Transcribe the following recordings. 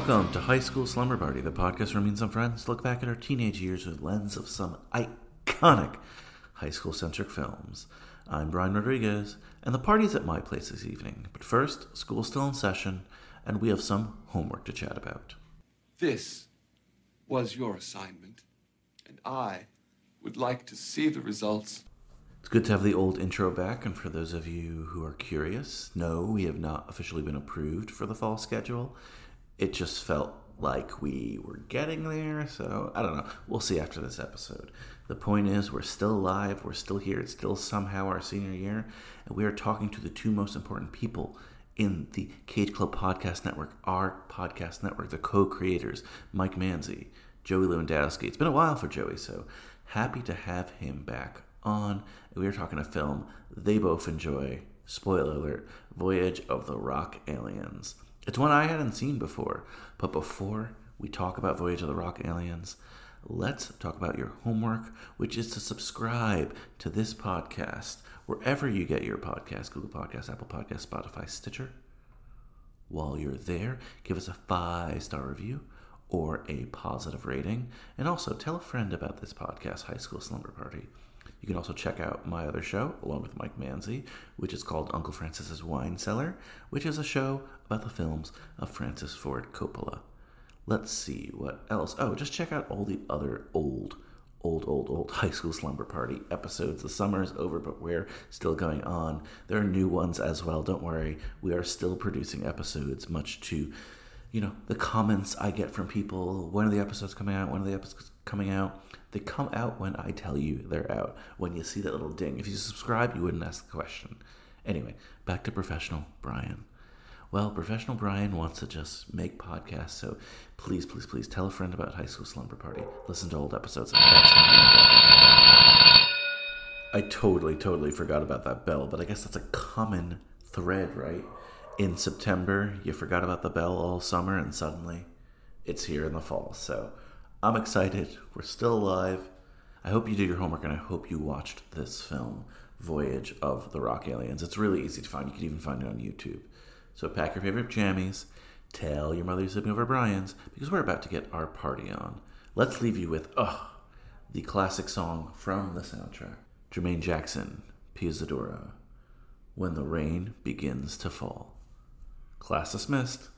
Welcome to High School Slumber Party, the podcast where me and some friends look back at our teenage years with lens of some iconic high school centric films. I'm Brian Rodriguez, and the party's at my place this evening. But first, school's still in session, and we have some homework to chat about. This was your assignment, and I would like to see the results. It's good to have the old intro back, and for those of you who are curious, no, we have not officially been approved for the fall schedule. It just felt like we were getting there, so I don't know. We'll see after this episode. The point is, we're still alive, we're still here, it's still somehow our senior year, and we are talking to the two most important people in the Cage Club Podcast Network, our podcast network, the co creators, Mike Manzi, Joey Lewandowski. It's been a while for Joey, so happy to have him back on. We are talking a film they both enjoy. Spoiler alert Voyage of the Rock Aliens. It's one I hadn't seen before, but before we talk about Voyage of the Rock Aliens, let's talk about your homework, which is to subscribe to this podcast wherever you get your podcast Google Podcasts, Apple Podcasts, Spotify, Stitcher. While you're there, give us a five star review or a positive rating. And also tell a friend about this podcast, High School Slumber Party. You can also check out my other show, along with Mike Manzi, which is called Uncle Francis's Wine Cellar, which is a show about the films of Francis Ford Coppola. Let's see what else. Oh, just check out all the other old, old, old, old High School Slumber Party episodes. The summer is over, but we're still going on. There are new ones as well. Don't worry. We are still producing episodes, much to, you know, the comments I get from people. When are the episodes coming out? When are the episodes coming out? They come out when I tell you they're out. When you see that little ding. If you subscribe, you wouldn't ask the question. Anyway, back to professional Brian. Well, professional Brian wants to just make podcasts, so please, please, please tell a friend about High School Slumber Party. Listen to old episodes. I totally, totally forgot about that bell, but I guess that's a common thread, right? In September, you forgot about the bell all summer, and suddenly it's here in the fall. So I'm excited. We're still alive. I hope you did your homework, and I hope you watched this film, Voyage of the Rock Aliens. It's really easy to find. You can even find it on YouTube. So pack your favorite jammies, tell your mother you're sleeping over Brian's, because we're about to get our party on. Let's leave you with, ugh, the classic song from the soundtrack. Jermaine Jackson, Pia Zadora, When the Rain Begins to Fall. Class dismissed.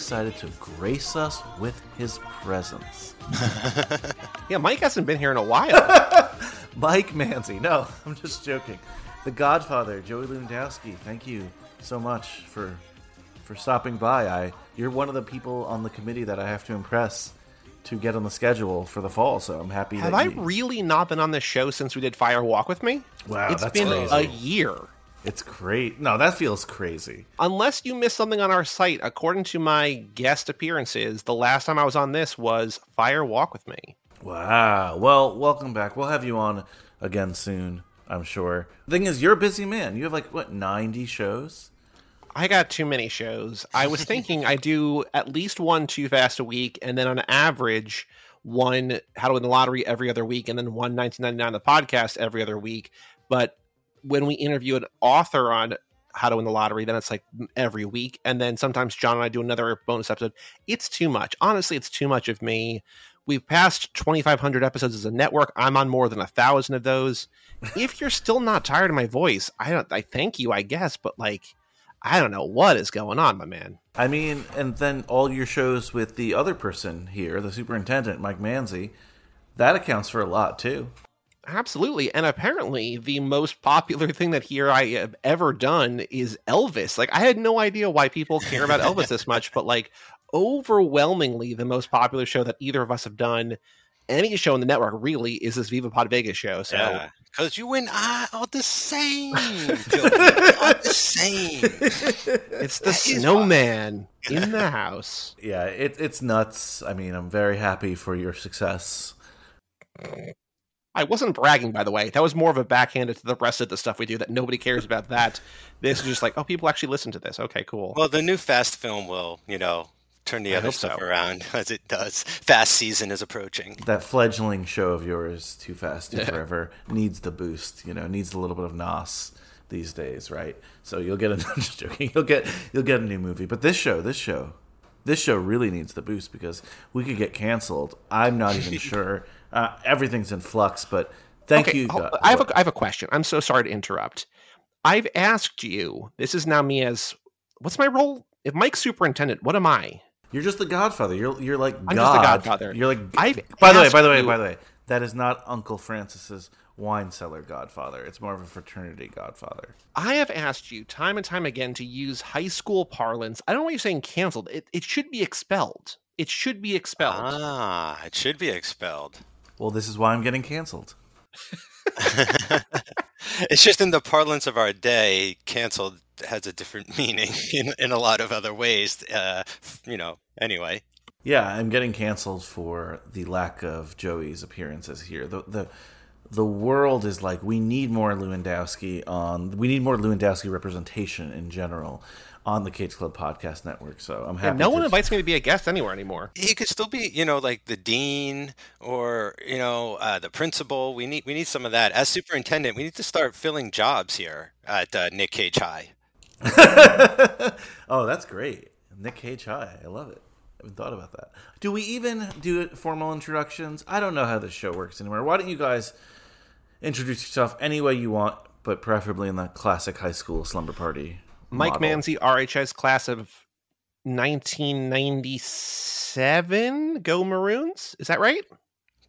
Decided to grace us with his presence. Yeah, Mike hasn't been here in a while. Mike Manzi. No, I'm just joking. The Godfather, Joey Lewandowski. Thank you so much for for stopping by. I you're one of the people on the committee that I have to impress to get on the schedule for the fall. So I'm happy. Have that I you, really not been on this show since we did Fire Walk with Me? Wow, it's been crazy. a year. It's great. No, that feels crazy. Unless you missed something on our site, according to my guest appearances, the last time I was on this was Fire Walk with Me. Wow. Well, welcome back. We'll have you on again soon, I'm sure. The thing is, you're a busy man. You have like, what, 90 shows? I got too many shows. I was thinking I do at least one Too Fast a week, and then on average, one How to Win the Lottery every other week, and then one 1999 the podcast every other week. But when we interview an author on How to Win the Lottery, then it's like every week, and then sometimes John and I do another bonus episode. It's too much. Honestly, it's too much of me. We've passed 2,500 episodes as a network. I'm on more than a thousand of those. If you're still not tired of my voice, I don't. I thank you, I guess, but like. I don't know what is going on, my man. I mean, and then all your shows with the other person here, the superintendent, Mike Manzi, that accounts for a lot too. Absolutely. And apparently, the most popular thing that here I have ever done is Elvis. Like, I had no idea why people care about Elvis this much, but like, overwhelmingly, the most popular show that either of us have done, any show in the network really, is this Viva Pod Vegas show. So, Yeah, because you and I are the same. Are the same. it's the That is snowman in the house. Yeah, it, it's nuts. I mean, I'm very happy for your success. I wasn't bragging, by the way. That was more of a backhanded to the rest of the stuff we do that nobody cares about that. This is just like, oh, people actually listen to this. Okay, cool. Well, the new Fast film will, you know, turn the I other stuff so. around as it does. Fast season is approaching. That fledgling show of yours, Too Fast, Too Yeah. Forever, needs the boost. You know, needs a little bit of nos these days, right? So you'll get a I'm just joking. You'll get you'll get a new movie. But this show, this show, this show really needs the boost because we could get canceled. I'm not even sure. Uh, everything's in flux, but thank Okay, you. hold- I have a I have a question. I'm so sorry to interrupt. I've asked you. This is now me as what's my role? If Mike's superintendent, what am I? You're just the Godfather. You're you're like I'm God. just the Godfather. You're like. I've by the way, by the way, you- by the way, that is not Uncle Francis's wine cellar Godfather. It's more of a fraternity Godfather. I have asked you time and time again to use high school parlance. I don't know why you're saying canceled. It, it should be expelled. It should be expelled. Ah, it should be expelled. Well, this is why I'm getting canceled. it's just in the parlance of our day, canceled has a different meaning in, in a lot of other ways. Uh, you know, anyway. Yeah, I'm getting canceled for the lack of Joey's appearances here. The the the world is like we need more Lewandowski on. We need more Lewandowski representation in general on the Cage Club Podcast Network. So I'm happy. And no one to- invites me to be a guest anywhere anymore. He could still be, you know, like the dean or you know uh, the principal. We need we need some of that. As superintendent, we need to start filling jobs here at uh, Nick Cage High. oh, that's great. Nick Cage High. I love it. I haven't thought about that. Do we even do formal introductions? I don't know how this show works anymore. Why don't you guys introduce yourself any way you want, but preferably in the classic high school slumber party? Mike model. Manzi, RHS class of 1997. Go Maroons. Is that right?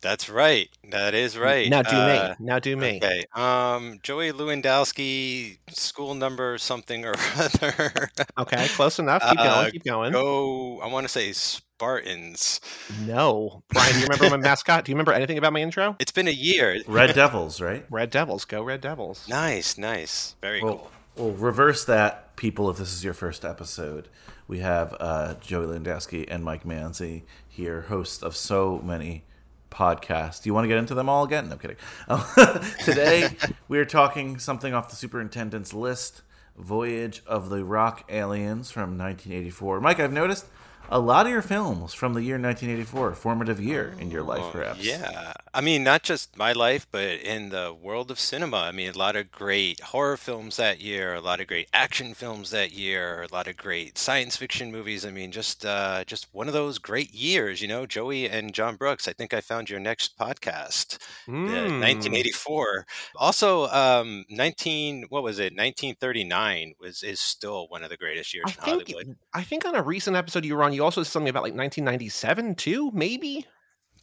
That's right. That is right. Now do Uh, me. Now do me. Okay. Um, Joey Lewandowski, school number something or other. Okay, close enough. Keep Uh, going. Keep going. Go. I want to say Spartans. No, Brian. Do you remember my mascot? Do you remember anything about my intro? It's been a year. Red Devils, right? Red Devils. Go Red Devils. Nice, nice, very Well, cool. well, reverse that, people. If this is your first episode, we have uh, Joey Lewandowski and Mike Manzi here, hosts of so many podcasts. Do you want to get into them all again? No I'm kidding. today we are talking something off the superintendent's list: Voyage of the Rock Aliens from 1984. Mike, I've noticed a lot of your films from the year 1984, formative year in your life, Oh, perhaps. Yeah. I mean, not just my life, but in the world of cinema. I mean, a lot of great horror films that year, a lot of great action films that year, a lot of great science fiction movies. I mean, just uh, just one of those great years, you know, Joey and John Brooks. I think I found your next podcast, Mm. 1984. Also, um, 19, what was it? 1939 was is still one of the greatest years I in think. Hollywood. I think on a recent episode you were on, you also said something about like 1997 too. Maybe.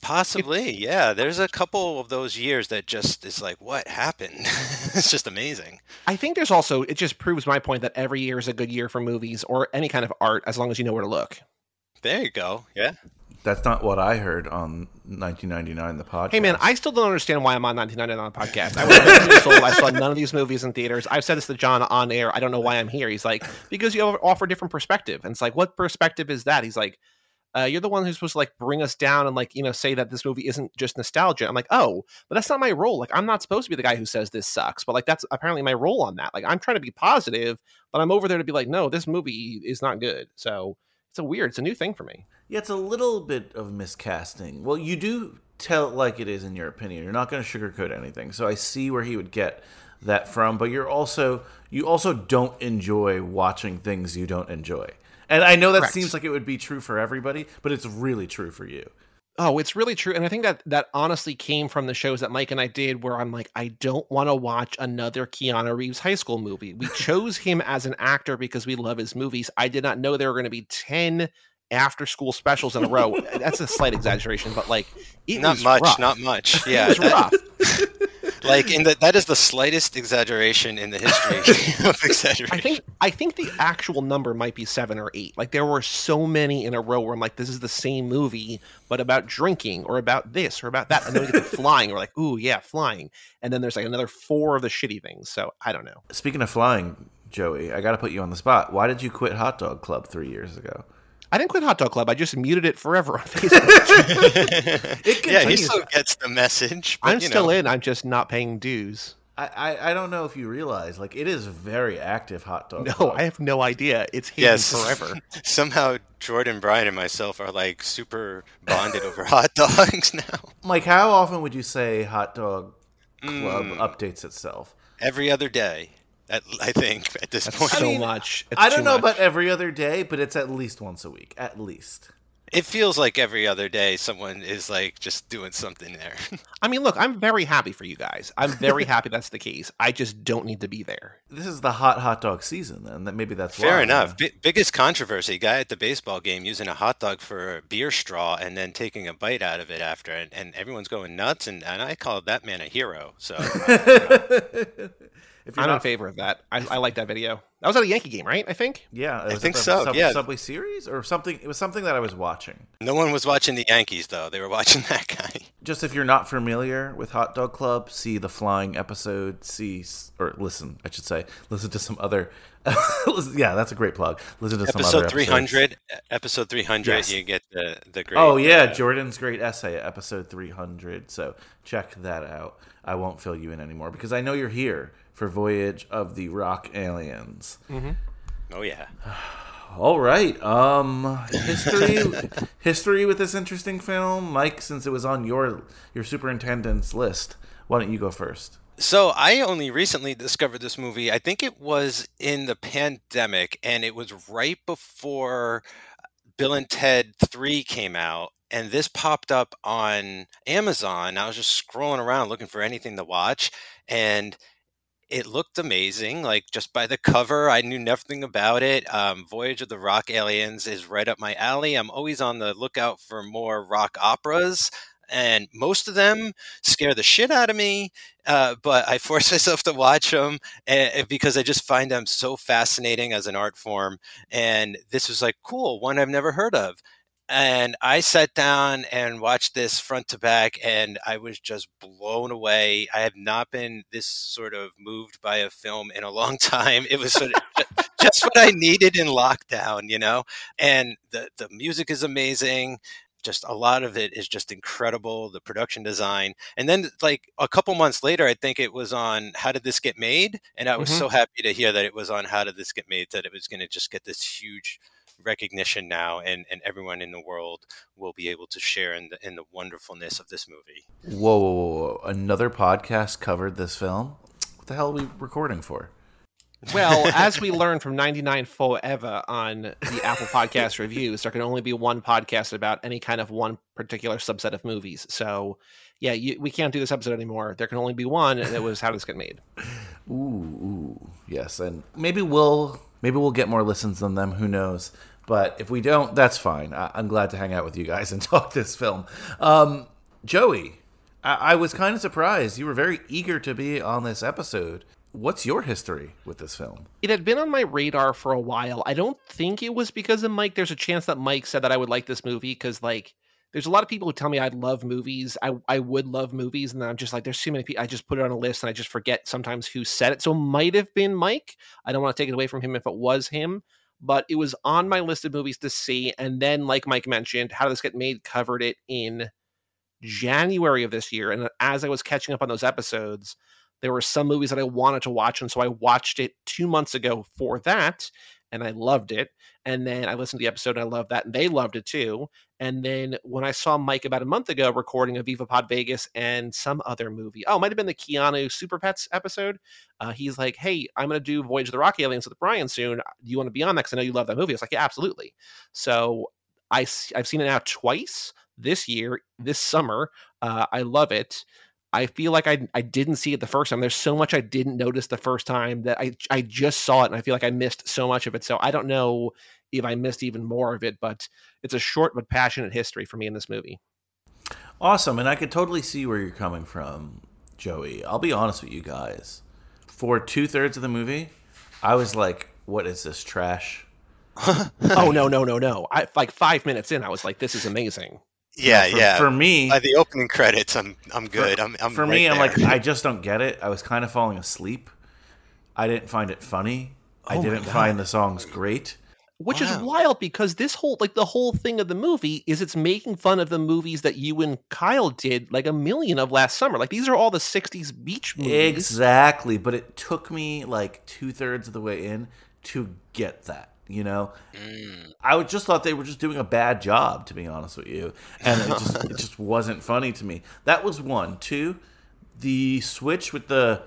Possibly, yeah. There's a couple of those years that just is like, what happened? it's just amazing. I think there's also. It just proves my point that every year is a good year for movies or any kind of art as long as you know where to look. There you go. Yeah. That's not what I heard on 1999, the podcast. Hey man, I still don't understand why I'm on 1999 on the podcast. I was 19 years old. I saw none of these movies in theaters. I've said this to John on air. I don't know why I'm here. He's like, because you offer a different perspective. And it's like, what perspective is that? He's like, uh, you're the one who's supposed to like bring us down and like you know say that this movie isn't just nostalgia. I'm like, oh, but that's not my role. Like, I'm not supposed to be the guy who says this sucks. But like, that's apparently my role on that. Like, I'm trying to be positive, but I'm over there to be like, no, this movie is not good. So it's a weird. It's a new thing for me. Yeah, it's a little bit of miscasting. Well, you do tell it like it is in your opinion. You're not going to sugarcoat anything. So I see where he would get that from, but you're also you also don't enjoy watching things you don't enjoy. And I know that Correct. seems like it would be true for everybody, but it's really true for you. Oh, it's really true. And I think that that honestly came from the shows that Mike and I did where I'm like, I don't want to watch another Keanu Reeves high school movie. We chose him as an actor because we love his movies. I did not know there were going to be 10 after school specials in a row. That's a slight exaggeration, but like, it not was much, rough. not much. It Yeah, was rough. like in the, that is the slightest exaggeration in the history of exaggeration. I think I think the actual number might be seven or eight. Like there were so many in a row where I'm like, this is the same movie, but about drinking or about this or about that. And then we get to flying. We're like, ooh, yeah, flying. And then there's like another four of the shitty things. So I don't know. Speaking of flying, Joey, I got to put you on the spot. Why did you quit Hot Dog Club three years ago? I didn't quit Hot Dog Club. I just muted it forever on Facebook. It yeah, he still gets the message. But, I'm you still know, in. I'm just not paying dues. I, I, I don't know if you realize, like, it is very active Hot Dog Club. No, Club. I have no idea. It's hidden Yes, forever. Somehow Jordan, Brian, and myself are like super bonded over hot dogs now. Like, how often would you say Hot Dog Club Mm. updates itself? Every other day, at, I think at this point. so mean, much. It's I don't know much. about every other day, but it's at least once a week. At least. It feels like every other day someone is like just doing something there. I mean, look, I'm very happy for you guys. I'm very happy that's the case. I just don't need to be there. This is the hot hot dog season, and That maybe that's Fair why, enough. yeah. Bi- biggest controversy: guy at the baseball game using a hot dog for a beer straw and then taking a bite out of it after, and, and everyone's going nuts. And, and I call that man a hero. So uh, if you're I'm in favor of that. I, I like that video. That was at a Yankee game, right? I think. yeah, it was at think the so, Sub- yeah. Subway Series or something. It was something that I was watching. no one was watching the Yankees though; they were watching that guy. Just if you're not familiar with Hot Dog Club, see the flying episode. See or listen, I should say, listen to some other. yeah, that's a great plug. Listen to some other Episode three episodes. Episode three hundred. Yes. You get the the great. Oh yeah, uh, Jordan's great essay, episode 300. So check that out. I won't fill you in anymore because I know you're here for Voyage of the Rock Aliens. oh yeah. All right. Um history history with this interesting film, Mike, since it was on your your superintendent's list. Why don't you go first? So I only recently discovered this movie. I think it was in the pandemic, and it was right before Bill and Ted 3 came out. And this popped up on Amazon. I was just scrolling around looking for anything to watch, and it looked amazing. Like just by the cover, I knew nothing about it. Um, Voyage of the Rock Aliens is right up my alley. I'm always on the lookout for more rock operas, and most of them scare the shit out of me. Uh, but I force myself to watch them because I just find them so fascinating as an art form. And this was like cool, one I've never heard of. And I sat down and watched this front to back, and I was just blown away. I have not been this sort of moved by a film in a long time. It was sort of just what I needed in lockdown, you know. And the the music is amazing. Just a lot of it is just incredible. The production design, and then like a couple months later, I think it was on How Did This Get Made, and I was Mhm. so happy to hear that it was on How Did This Get Made that it was going to just get this huge recognition now and, and everyone in the world will be able to share in the in the wonderfulness of this movie. Whoa, whoa, whoa, whoa. Another podcast covered this film? What the hell are we recording for? Well, as we learned from 99 Forever on the Apple Podcast reviews, there can only be one podcast about any kind of one particular subset of movies. So, yeah, you, we can't do this episode anymore. There can only be one, and it was How Does This Get Made? Ooh, ooh, yes, and maybe we'll maybe we'll get more listens than them. Who knows? But if we don't, that's fine. I, I'm glad to hang out with you guys and talk this film. Um, Joey, I, I was kind of surprised. You were very eager to be on this episode. What's your history with this film? It had been on my radar for a while. I don't think it was because of Mike. There's a chance that Mike said that I would like this movie because, like, there's a lot of people who tell me I'd love movies. I, I would love movies, and I'm just like, there's too many people. I just put it on a list and I just forget sometimes who said it. So it might have been Mike. I don't want to take it away from him if it was him, but it was on my list of movies to see. And then, like Mike mentioned, How Did This Get Made covered it in January of this year. And as I was catching up on those episodes, there were some movies that I wanted to watch. And so I watched it two months ago for that. And I loved it. And then I listened to the episode and I loved that. And they loved it too. And then when I saw Mike about a month ago recording a Viva Pod Vegas and some other movie, oh, it might have been the Keanu Super Pets episode. Uh, he's like, hey, I'm going to do Voyage of the Rock Aliens with Brian soon. Do you want to be on that? Because I know you love that movie. I was like, yeah, absolutely. So I, I've seen it now twice this year, this summer. Uh, I love it. I feel like I I didn't see it the first time. There's so much I didn't notice the first time that I I just saw it and I feel like I missed so much of it. So I don't know if I missed even more of it, but it's a short but passionate history for me in this movie. Awesome, and I could totally see where you're coming from, Joey. I'll be honest with you guys. For two thirds of the movie, I was like, "What is this trash?" oh no no no no! I like five minutes in, I was like, this is amazing. Yeah, for, yeah. For me, By the opening credits, I'm I'm good. I'm, I'm for right me, I'm like, I just don't get it. I was kind of falling asleep. I didn't find it funny. I Oh my didn't find the songs great. Which is wild because this whole like the whole thing of the movie is it's making fun of the movies that you and Kyle did like a million of last summer. Like these are all the '60s beach movies. Exactly, but it took me like two thirds of the way in to get that. You know, Mm. I just thought they were just doing a bad job, to be honest with you, and it just it just wasn't funny to me. That was one. Two, the switch with the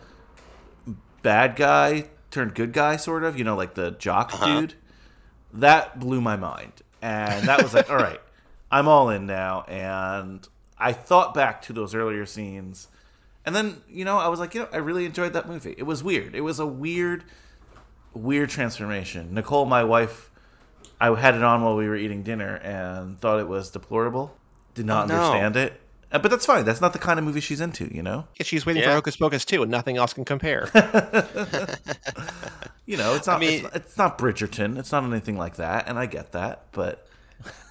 bad guy turned good guy, sort of. You know, like the jock dude. That blew my mind, and that was like, all right, I'm all in now. And I thought back to those earlier scenes, and then you know, I was like, you know, I really enjoyed that movie. It was weird. It was a weird, weird transformation. Nicole, my wife. I had it on while we were eating dinner and thought it was deplorable. Did not Oh, no. understand it. Uh, But that's fine. That's not the kind of movie she's into, you know? Yeah, she's waiting for Hocus Pocus too, and nothing else can compare. You know, it's not mean- it's, it's not Bridgerton. It's not anything like that, and I get that, but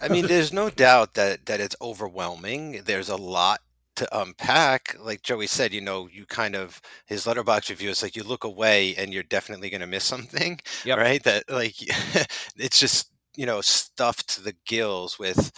I mean, there's no doubt that that it's overwhelming. There's a lot to unpack. Like Joey said, you know, you kind of his Letterboxd review is like you look away and you're definitely going to miss something, Yep. right? That like it's just you know stuffed to the gills with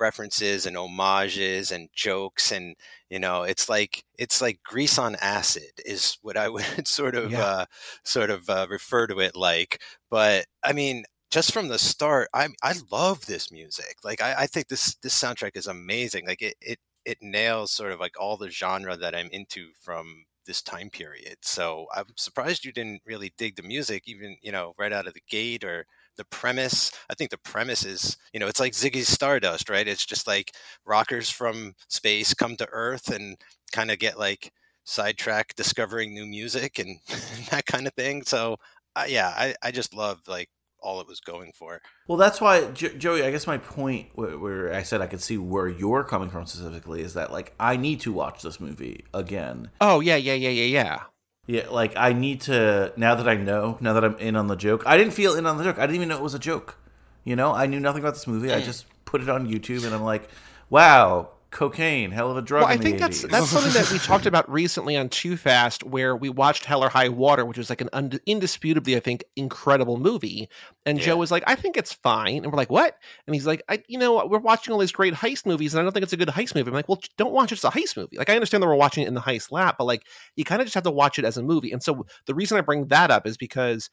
references and homages and jokes and you know it's like it's like grease on acid is what i would sort of Yeah. uh sort of uh, refer to it like but i mean just from the start i i love this music like i, I think this this soundtrack is amazing like it, it it nails sort of like all the genre that i'm into from this time period so i'm surprised you didn't really dig the music even you know right out of the gate or the premise. I think the premise is you know it's like ziggy stardust right? It's just like rockers from space come to earth and kind of get like sidetracked discovering new music and that kind of thing so uh, yeah I, I just love like all it was going for Well, that's why, jo- Joey. I guess my point, where, where I said I could see where you're coming from specifically, is that like I need to watch this movie again. oh yeah, yeah, yeah, yeah, yeah. Yeah, like I need to now that I know, now that I'm in on the joke. I didn't feel in on the joke. I didn't even know it was a joke. You know, I knew nothing about this movie. I mm. just put it on YouTube, and I'm like, wow, cocaine, hell of a drug. Well, I think that's 80s. that's something that we talked about recently on Too Fast, where we watched Hell or High Water, which was like an und- indisputably, I think, incredible movie. And Joe was like, "I think it's fine," and we're like, "What?" And he's like, "I, you know, we're watching all these great heist movies, and I don't think it's a good heist movie." I'm like, "Well, don't watch it as a heist movie. Like, I understand that we're watching it in the heist lap, but like, you kind of just have to watch it as a movie." And so the reason I bring that up is because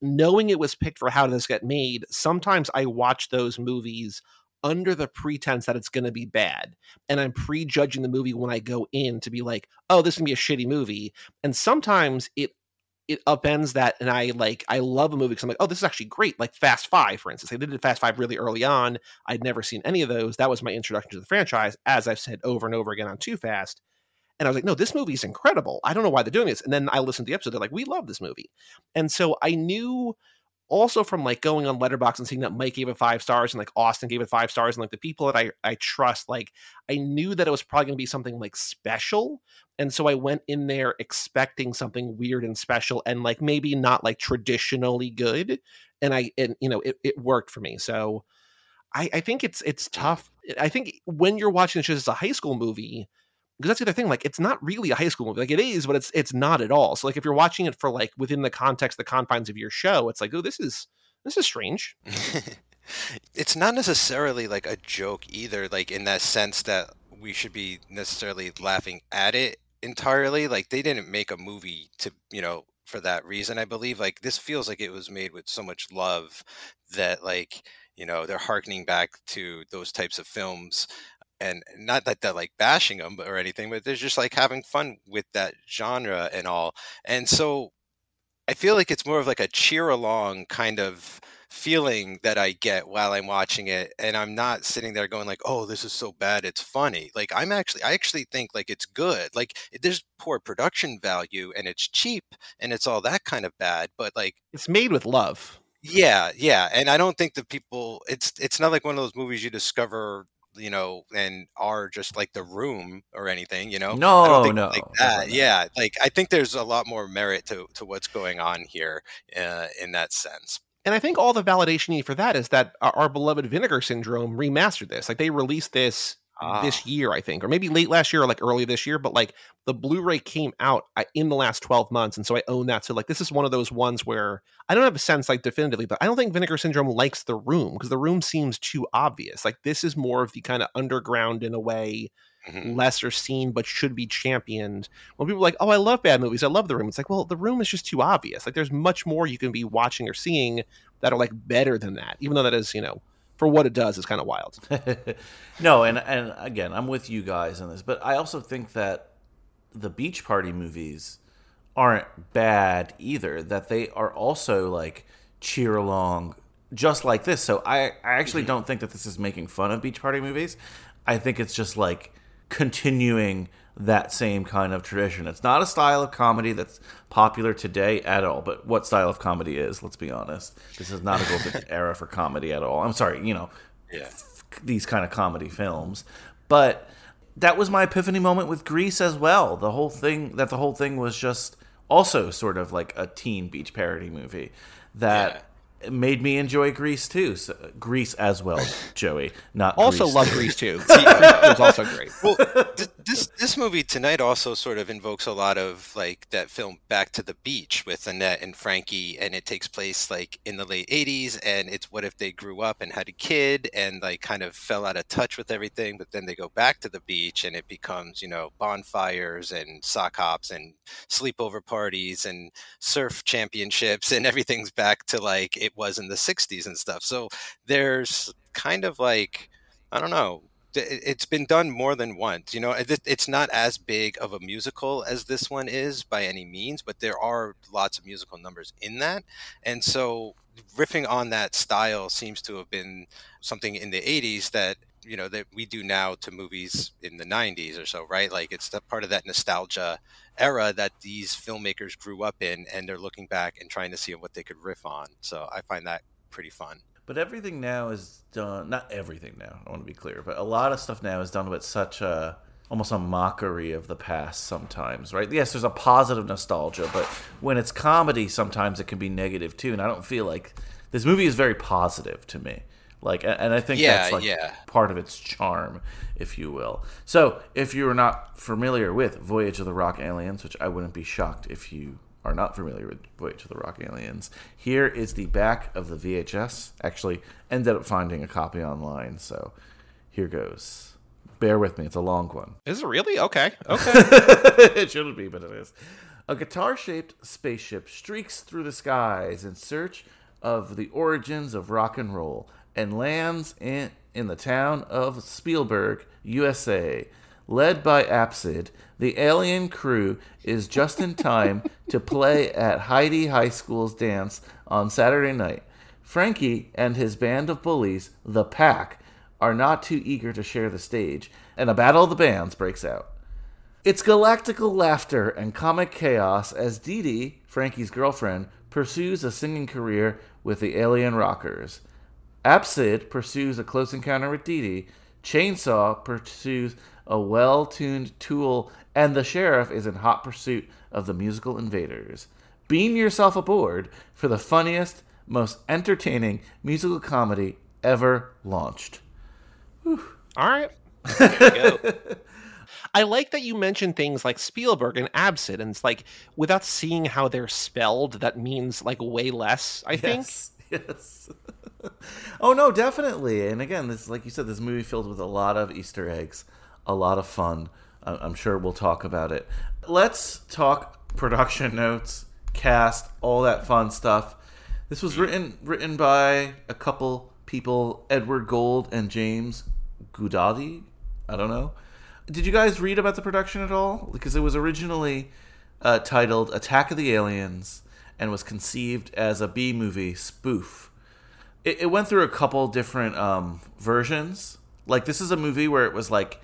knowing it was picked for How Did This Get Made, sometimes I watch those movies under the pretense that it's going to be bad and I'm prejudging the movie when I go in to be like, oh, this is gonna be a shitty movie. And sometimes it it upends that, and I like I love a movie because I'm like, oh, this is actually great. Like Fast Five, for instance, they did Fast Five really early on. I'd never seen any of those. That was my introduction to the franchise, as I've said over and over again on Too Fast. And I was like, no, this movie is incredible. I don't know why they're doing this. And then I listened to the episode. They're like, we love this movie. And so I knew also from like going on Letterboxd and seeing that Mike gave it five stars and like Austin gave it five stars and like the people that I I trust, like I knew that it was probably going to be something like special, and so I went in there expecting something weird and special and like maybe not like traditionally good, and I and you know it it worked for me. So I I think it's it's tough. I think when you're watching this as a high school movie. Because that's the other thing, like it's not really a high school movie. Like it is, but it's it's not at all. So like if you're watching it for like within the context, the confines of your show, it's like, oh, this is this is strange. it's not necessarily like a joke either, like in that sense that we should be necessarily laughing at it entirely. Like they didn't make a movie to, you know, for that reason, I believe. Like this feels like it was made with so much love that like, you know, they're harkening back to those types of films and not that they're like bashing them or anything, but they're just like having fun with that genre and all. And so I feel like it's more of like a cheer along kind of feeling that I get while I'm watching it and I'm not sitting there going like oh this is so bad it's funny like I'm actually I actually think like it's good like there's poor production value and it's cheap and it's all that kind of bad but like It's made with love. yeah yeah and I don't think that people it's it's not like one of those movies you discover you know and are just like the room or anything you know I No, don't think no, like that yeah like I think there's a lot more merit to to what's going on here uh, in that sense And I think all the validation you need for that is that our, our beloved Vinegar Syndrome remastered this. Like they released this Ah. this year, I think, or maybe late last year or like early this year. But like the Blu-ray came out uh, in the last twelve months, and so I own that. So like this is one of those ones where I don't have a sense like definitively, but I don't think Vinegar Syndrome likes the room because the room seems too obvious. Like this is more of the kind of underground in a way. Mhm. lesser seen but should be championed. When people are like, "Oh, I love bad movies. I love The Room." It's like, well, The Room is just too obvious. Like, there's much more you can be watching or seeing that are like better than that. Even though that is, you know, for what it does, is kind of wild. no, and and again, I'm with you guys on this, but I also think that the beach party movies aren't bad either. That they are also like cheer along, just like this. So I I actually mm-hmm. don't think that this is making fun of beach party movies. I think it's just like continuing that same kind of tradition. It's not a style of comedy that's popular today at all. But what style of comedy is? Let's be honest. This is not a golden era for comedy at all. I'm sorry, you know, yeah these kind of comedy films. But that was my epiphany moment with Grease as well. The whole thing that the whole thing was just also sort of like a teen beach parody movie that made me enjoy Grease too. So, Grease as well, Joey. Not Also, Grease. love Grease too. Grease was also great. well this this movie tonight also sort of invokes a lot of like that film back to the beach with annette and frankie and it takes place like in the late 80s and it's what if they grew up and had a kid and like kind of fell out of touch with everything but then they go back to the beach and it becomes you know bonfires and sock hops and sleepover parties and surf championships and everything's back to like it was in the 60s and stuff. So there's kind of like i don't know it's been done more than once you know it's not as big of a musical as this one is by any means but there are lots of musical numbers in that. And so riffing on that style seems to have been something in the 80s that you know that we do now to movies in the 90s or so right like it's the part of that nostalgia era that these filmmakers grew up in and they're looking back and trying to see what they could riff on so i find that pretty fun But everything now is done. Not everything now. I want to be clear, but a lot of stuff now is done with such a almost a mockery of the past. Sometimes, right? Yes, there's a positive nostalgia, but when it's comedy, sometimes it can be negative too. And I don't feel like this movie is very positive to me. Like, and I think Yeah, that's like yeah. part of its charm, if you will. So, if you are not familiar with Voyage of the Rock Aliens, which I wouldn't be shocked if you are not familiar with Voyage of the Rock Aliens, here is the back of the VHS. Actually, ended up finding a copy online, so here goes. Bear with me, it's a long one. Is it really okay? Okay. it shouldn't be, but it is. A guitar shaped spaceship streaks through the skies in search of the origins of rock and roll and lands in, in the town of Spielberg, USA. Led by Apsid, the alien crew is just in time to play at Heidi High School's dance on Saturday night. Frankie and his band of bullies, the Pack, are not too eager to share the stage, and a battle of the bands breaks out. It's galactical laughter and comic chaos as Dee Dee, Frankie's girlfriend, pursues a singing career with the alien rockers. Apsid pursues a close encounter with Dee Dee. Chainsaw pursues a well tuned tool, and the sheriff is in hot pursuit of the musical invaders. Beam yourself aboard for the funniest, most entertaining musical comedy ever launched. All right. I like that you mentioned things like Spielberg and Absid, and it's like without seeing how they're spelled, that means like way less. I think. Yes. oh no, definitely. And again, this like you said, this movie filled with a lot of Easter eggs, a lot of fun. I'm sure we'll talk about it. Let's talk production notes, cast, all that fun stuff. This was written written by a couple people, Edward Gold and James Guidotti. I don't know. Did you guys read about the production at all? Because it was originally uh, titled Attack of the Aliens and was conceived as a B movie spoof. It, it went through a couple different um, versions. Like this is a movie where it was like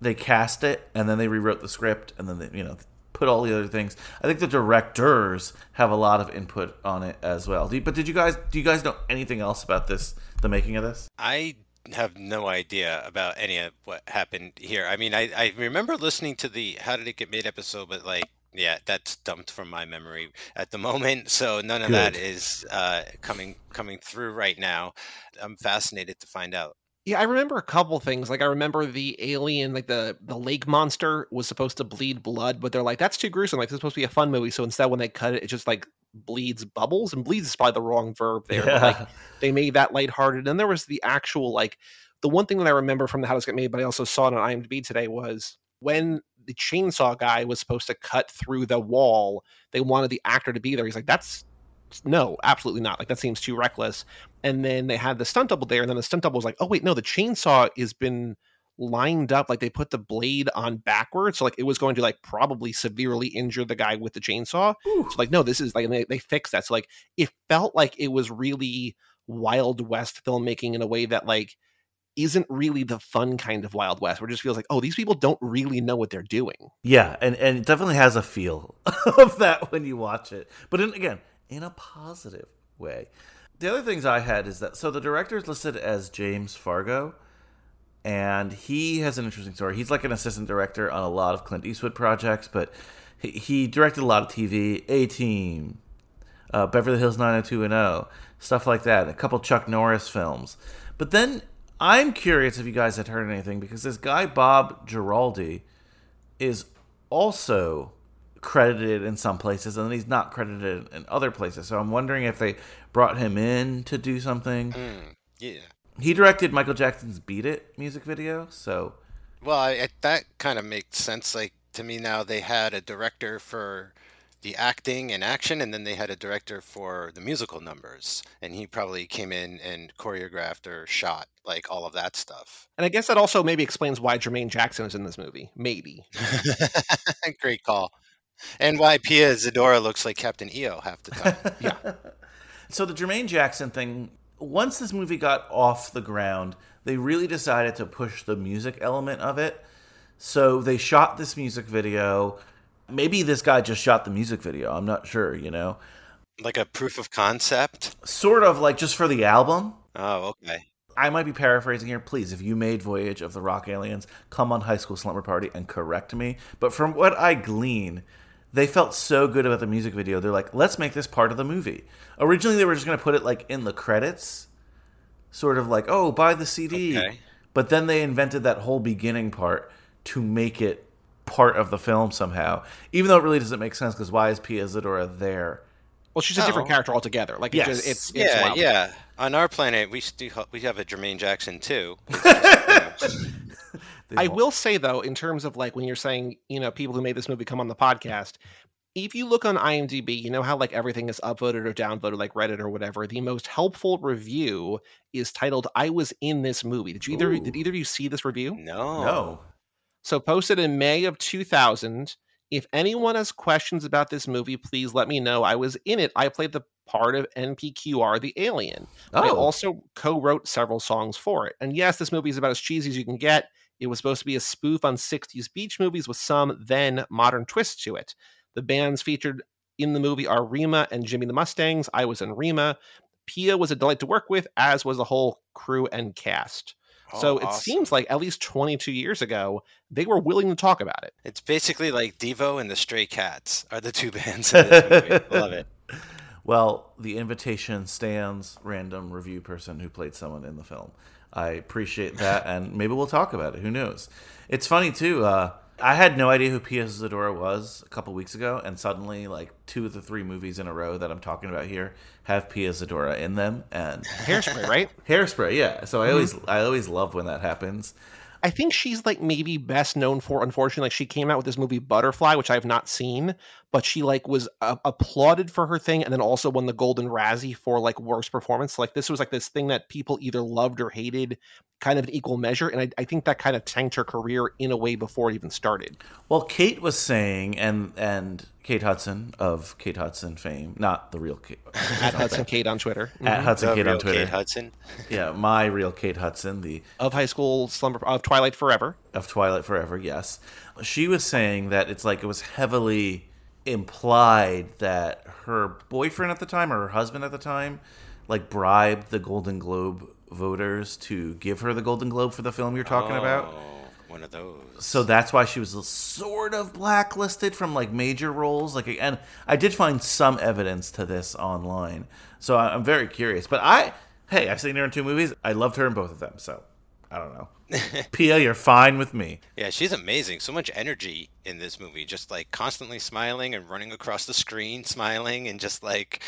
they cast it and then they rewrote the script and then they you know put all the other things. I think the directors have a lot of input on it as well. But did you guys do you guys know anything else about this? The making of this? I have no idea about any of what happened here. I mean, I, I remember listening to the How Did It Get Made episode, but like, yeah, that's dumped from my memory at the moment. So none of that Good. is uh, coming coming through right now. I'm fascinated to find out. Yeah, I remember a couple things. Like I remember the alien, like the the lake monster was supposed to bleed blood, but they're like, that's too gruesome. Like this is supposed to be a fun movie. So instead when they cut it, it just like bleeds bubbles. And bleeds is probably the wrong verb there. But like they made that lighthearted. And there was the actual like the one thing that I remember from the How Does Get Made, but I also saw it on IMDb today was when the chainsaw guy was supposed to cut through the wall, they wanted the actor to be there. He's like, that's no, absolutely not. Like that seems too reckless. And then they had the stunt double there, and then the stunt double was like, oh wait, no, the chainsaw has been lined up like they put the blade on backwards so like it was going to like probably severely injure the guy with the chainsaw so like no this is like and they, they fixed that so like it felt like it was really wild west filmmaking in a way that like isn't really the fun kind of wild west where it just feels like oh these people don't really know what they're doing Yeah, and, and it definitely has a feel of that when you watch it. But in, again, in a positive way. The other things I had is that so the director is listed as James Fargo, and he has an interesting story. He's like an assistant director on a lot of Clint Eastwood projects, but he, he directed a lot of TV, A Team, uh, Beverly Hills 90210, stuff like that, a couple Chuck Norris films. But then I'm curious if you guys had heard anything because this guy, Bob Giraldi, is also credited in some places and then he's not credited in other places. So I'm wondering if they brought him in to do something. Hmm, yeah. He directed Michael Jackson's Beat It music video, so Well, I, that kind of makes sense. Like to me now, they had a director for the acting and action, and then they had a director for the musical numbers, and he probably came in and choreographed or shot like all of that stuff. and i guess that also maybe explains why jermaine jackson is in this movie maybe Great call. And why Pia Zadora looks like Captain EO half the time. yeah So the Jermaine Jackson thing, once this movie got off the ground, they really decided to push the music element of it. So they shot this music video. Maybe this guy just shot the music video. I'm not sure, you know. like a proof of concept. Sort of like just for the album. Oh, okay. I might be paraphrasing here. Please, if you made Voyage of the Rock Aliens, come on High School Slumber Party and correct me. But from what I glean, they felt so good about the music video. They're like, let's make this part of the movie. Originally, they were just going to put it like in the credits, sort of like, oh, buy the CD. Okay. But then they invented that whole beginning part to make it part of the film somehow. Even though it really doesn't make sense because why is Pia Zadora there? well she's a different Oh. character altogether like Yes. it just, it's, it's Yeah, wild. yeah. On our planet, we do we have a Jermaine Jackson too. It's just, you know, They I will say though, in terms of like when you're saying, you know, people who made this movie come on the podcast, if you look on IMDb, you know how like everything is upvoted or downvoted, like Reddit or whatever. The most helpful review is titled "I was in this movie." Did you either Ooh. did either of you see this review? no. No. So posted in May of 2000. If anyone has questions about this movie, please let me know. I was in it. I played the part of NPQR the alien. I Oh. also co-wrote several songs for it. And yes, this movie is about as cheesy as you can get. It was supposed to be a spoof on 60s beach movies with some then modern twist to it. The bands featured in the movie are Rima and Jimmy the Mustangs. I was in Rima. Pia was a delight to work with, as was the whole crew and cast. So Oh, it awesome. seems like at least 22 years ago, they were willing to talk about it. It's basically like Devo and the Stray Cats are the two bands in this movie. Love it. Well, the invitation stands, random review person who played someone in the film. I appreciate that, and maybe we'll talk about it. Who knows? It's funny too. Uh, I had no idea who Pia Zadora was a couple weeks ago, and suddenly, like two of the three movies in a row that I'm talking about here have Pia Zadora in them, and Hairspray, right? Hairspray. Yeah, so I always mm-hmm. I always love when that happens. I think she's like maybe best known for, unfortunately, like she came out with this movie Butterfly, which I have not seen, but she like was uh, applauded for her thing, and then also won the Golden Razzie for like worst performance. Like this was like this thing that people either loved or hated, kind of an equal measure, and I, I think that kind of tanked her career in a way before it even started. Well, Kate was saying, and and Kate Hudson of Kate Hudson fame, not the real Kate. At Hudson Kate on Twitter At Hudson The Kate on Twitter. Kate Hudson. Yeah, my real Kate Hudson, the of High School Slumber of Twilight Forever. of Twilight Forever, yes. She was saying that it's like it was heavily implied that her boyfriend at the time or her husband at the time like bribed the Golden Globe voters to give her the Golden Globe for the film you're talking about. Oh, one of those. So that's why she was sort of blacklisted from like major roles. Like, and I did find some evidence to this online. So I'm very curious. But I, hey, I've seen her in two movies. I loved her in both of them. So I don't know. Pia, you're fine with me. Yeah, she's amazing. So much energy in this movie, just like constantly smiling and running across the screen, smiling and just like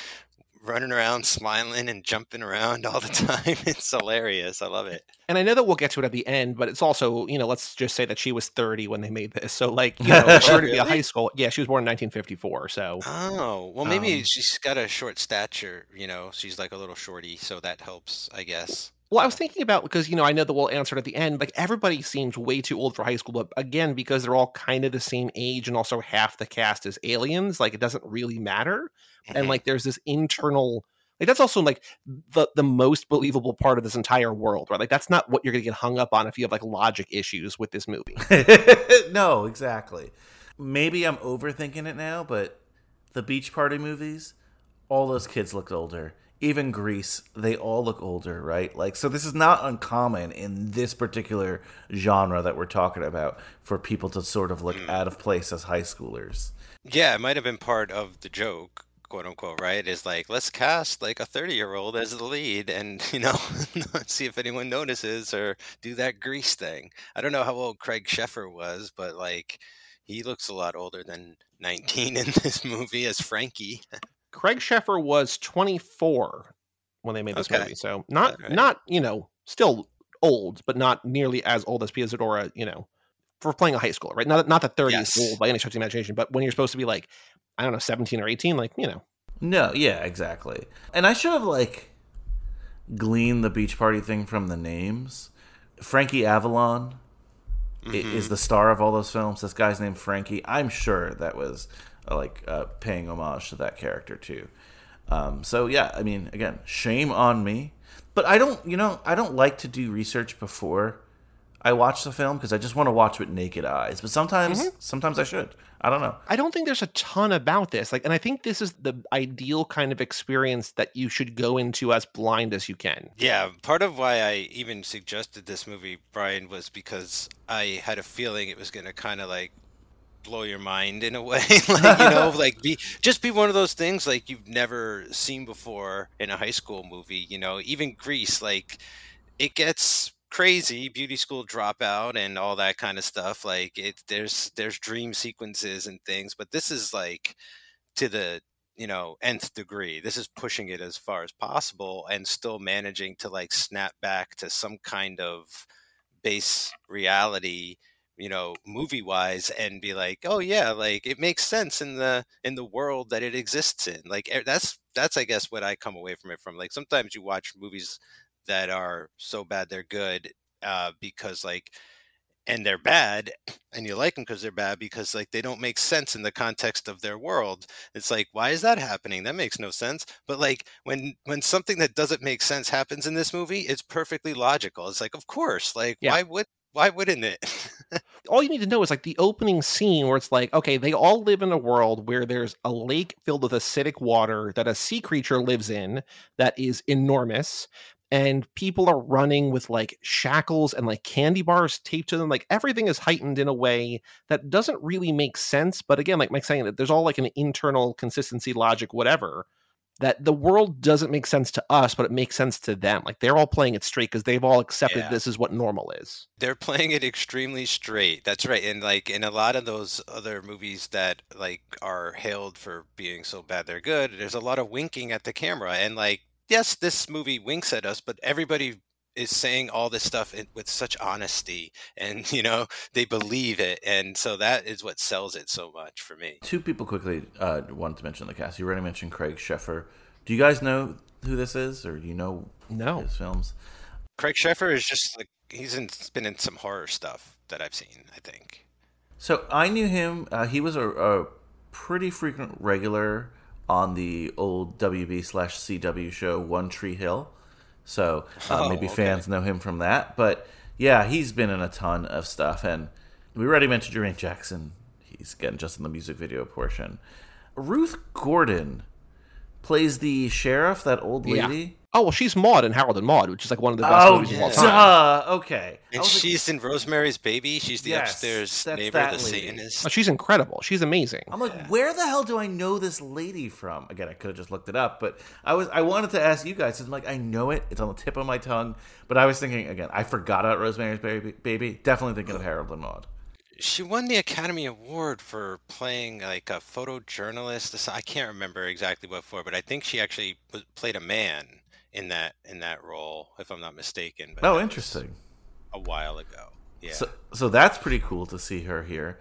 running around, smiling and jumping around all the time. It's hilarious. I love it. And I know that we'll get to it at the end, but it's also, you know, let's just say that she was 30 when they made this. So, like, you know, for her to be a high school, yeah, she was born in 1954. So, Oh, well, maybe Um, she's got a short stature, you know, she's like a little shorty, so that helps, I guess. Well, I was thinking about because, you know, I know that we'll answer it at the end. Like, everybody seems way too old for high school, but again, because they're all kind of the same age and also half the cast is aliens, like, it doesn't really matter. And, like, there's this internal. Like that's also like the the most believable part of this entire world, right? Like that's not what you're gonna get hung up on if you have like logic issues with this movie. no, exactly. Maybe I'm overthinking it now, but the beach party movies, all those kids looked older. Even Grease, they all look older, right? Like, so this is not uncommon in this particular genre that we're talking about for people to sort of look hmm. out of place as high schoolers. Yeah, it might have been part of the joke, quote unquote, right? Is like, let's cast like a 30 year old as the lead and, you know, see if anyone notices or do that grease thing. I don't know how old Craig Sheffer was, but like, he looks a lot older than 19 in this movie as Frankie. Craig Sheffer was 24 when they made this Okay. movie, so not Alright. not you know still old, but not nearly as old as Pia Zadora. You know, for playing a high schooler, right? Not not that 30 Yes. is old by any stretch of the imagination, but when you're supposed to be like I don't know 17 or 18, like you know, No, yeah, exactly. And I should have, like, gleaned the beach party thing from the names. Frankie Avalon i- is mm-hmm. the star of all those films. This guy's named Frankie. I'm sure that was like uh, paying homage to that character too. Um, so yeah, I mean, again, shame on me. But I don't, you know, I don't like to do research before I watch the film because I just want to watch with naked eyes. But sometimes, sometimes I should. I don't know. I don't think there's a ton about this. Like, and I think this is the ideal kind of experience that you should go into as blind as you can. Yeah, part of why I even suggested this movie, Brian, was because I had a feeling it was going to kind of like blow your mind in a way. Like you know like be just be one of those things like you've never seen before in a high school movie you know even grease like it gets crazy beauty school dropout and all that kind of stuff like it there's there's dream sequences and things but this is like to the you know nth degree. This is pushing it as far as possible and still managing to like snap back to some kind of base reality you know movie wise and be like oh yeah like it makes sense in the in the world that it exists in. Like eh, that's that's i guess what i come away from it from. Like sometimes you watch movies that are so bad they're good uh because like and they're bad and you like them because they're bad because like they don't make sense in the context of their world. It's like why is that happening? That makes no sense. But like when when something that doesn't make sense happens in this movie it's perfectly logical. It's like of course like Yeah. why would why wouldn't it all you need to know is like the opening scene where it's like, okay, they all live in a world where there's a lake filled with acidic water that a sea creature lives in that is enormous. And people are running with like shackles and like candy bars taped to them. Like everything is heightened in a way that doesn't really make sense. But again, like Mike's saying, that there's all like an internal consistency, logic, whatever. That the world doesn't make sense to us, but it makes sense to them. Like they're all playing it straight because they've all accepted Yeah. this is what normal is. They're playing it extremely straight. That's right. And like in a lot of those other movies that like are hailed for being so bad they're good, there's a lot of winking at the camera. And like, yes, this movie winks at us, but everybody is saying all this stuff with such honesty and you know they believe it and so that is what sells it so much for me Two people quickly uh, wanted to mention the cast. You already mentioned Craig Sheffer. Do you guys know who this is, or do you know No. his films? craig sheffer is just like he's in, been in some horror stuff that i've seen i think So I knew him. Uh, he was a, a pretty frequent regular on the old WB slash CW show One Tree Hill. So uh, Oh, maybe okay. fans know him from that. But yeah, he's been in a ton of stuff. And we already mentioned Jermaine Jackson. He's getting just in the music video portion. Ruth Gordon plays the sheriff, that old lady. Oh well, she's Maude in Harold and Maude, which is like one of the best Oh, movies of all yeah. time. duh. Okay. And was like, she's in rosemary's baby she's the Yes, upstairs neighbor that the lady. satanist Oh, she's incredible. She's amazing. I'm like, where the hell do I know this lady from? Again, I could have just looked it up, but I was I wanted to ask you guys. I'm like, I know it. It's on the tip of my tongue, but I was thinking again. I forgot about Rosemary's Baby. Baby. Definitely thinking of Harold and Maude. she won the academy award for playing like a photojournalist i can't remember exactly what for but i think she actually played a man in that in that role if i'm not mistaken but Oh, interesting. a while ago yeah So so that's pretty cool to see her here.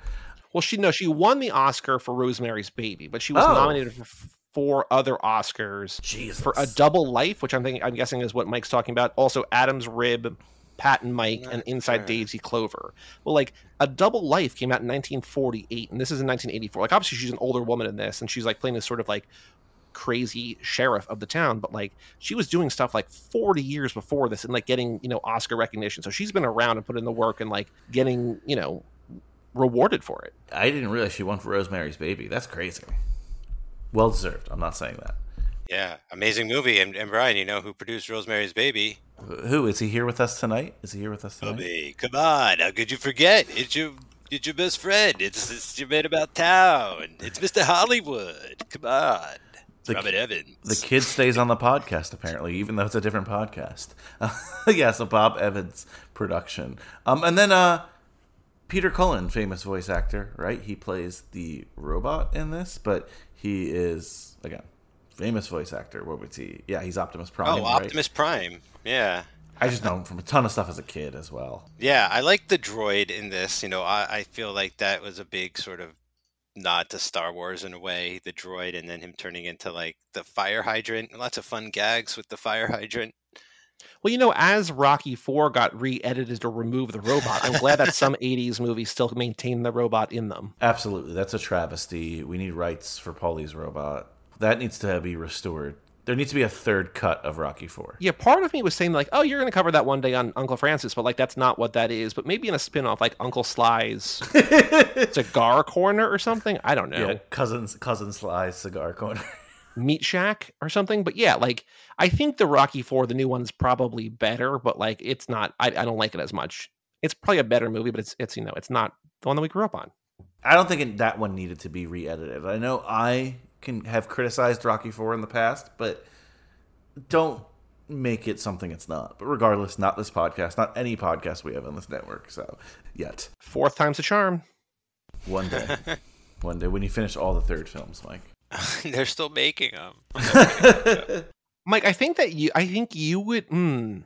Well, she no, she won the Oscar for Rosemary's Baby, but she was Oh. nominated for four other Oscars Jesus. for A Double Life, which I'm thinking I'm guessing is what Mike's talking about. Also, Adam's Rib, Pat and Mike, and Inside sure. Daisy Clover. Well, like A Double Life came out in 1948, and this is in 1984. Like obviously she's an older woman in this, and she's like playing this sort of like crazy sheriff of the town but like she was doing stuff like 40 years before this and like getting you know oscar recognition so she's been around and put in the work and like getting you know rewarded for it I didn't realize she won for Rosemary's Baby. That's crazy. Well deserved. I'm not saying that. yeah amazing movie and, and brian you know who produced rosemary's baby Who is he here with us tonight? Is he here with us tonight? Bobby, come on how could you forget it's your it's your best friend it's, it's your man about town it's mr hollywood come on it's The robert evans The kid stays on the podcast apparently, even though it's a different podcast. yeah, so Bob Evans production. Um, and then uh, Peter Cullen, famous voice actor, right? He plays the robot in this, but he is again famous voice actor. What was he? Yeah, he's Optimus Prime. oh right? optimus prime yeah I just know him from a ton of stuff as a kid as well. Yeah, I like the droid in this. You know, I, I feel like that was a big sort of nod to Star Wars in a way, the droid, and then him turning into like the fire hydrant. Lots of fun gags with the fire hydrant. Well, you know, as Rocky Four got re-edited to remove the robot, I'm glad that some '80s movies still maintain the robot in them. Absolutely, that's a travesty. We need rights for Paulie's robot. That needs to be restored. There needs to be a third cut of Rocky Four. Yeah, part of me was saying like, "Oh, you're going to cover that one day on Uncle Francis," but like that's not what that is. But maybe in a spin-off, like Uncle Sly's Cigar Corner or something. I don't know. Yeah, cousins, cousin Sly's cigar corner. Meat Shack or something. But yeah, like I think the Rocky Four, the new one's probably better, but like it's not. I, I don't like it as much. It's probably a better movie, but it's it's you know it's not the one that we grew up on. I don't think that one needed to be re-edited. I know I can have criticized Rocky Four in the past, but don't make it something it's not. But regardless, not this podcast, not any podcast we have on this network. So yet, Fourth time's a charm. one day, one day when you finish all the third films, Mike. They're still making them. Mike, I think that you. I think you would. Hmm.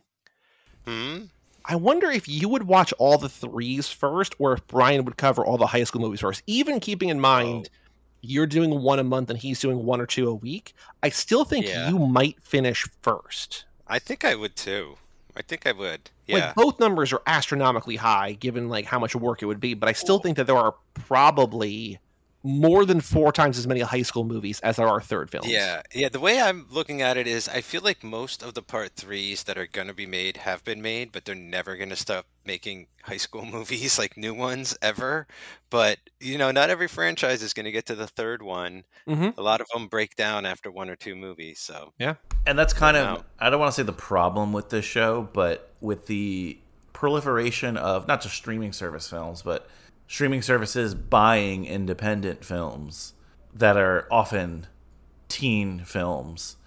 Hmm? I wonder if you would watch all the threes first, or if Brian would cover all the high school movies first. Even keeping in mind you're doing one a month and he's doing one or two a week, I still think Yeah. you might finish first. I think I would too. I think I would. Yeah. Like both numbers are astronomically high, given like how much work it would be. But I still think that there are probably more than four times as many high school movies as there are third films. Yeah, yeah. The way I'm looking at it is, I feel like most of the part threes that are going to be made have been made, but they're never going to stop making high school movies like new ones ever. But you know, not every franchise is going to get to the third one. Mhm. A lot of them break down after one or two movies. So yeah, And that's kind of, Wow. I don't want to say the problem with this show, but with the proliferation of not just streaming service films, but streaming services buying independent films that are often teen films,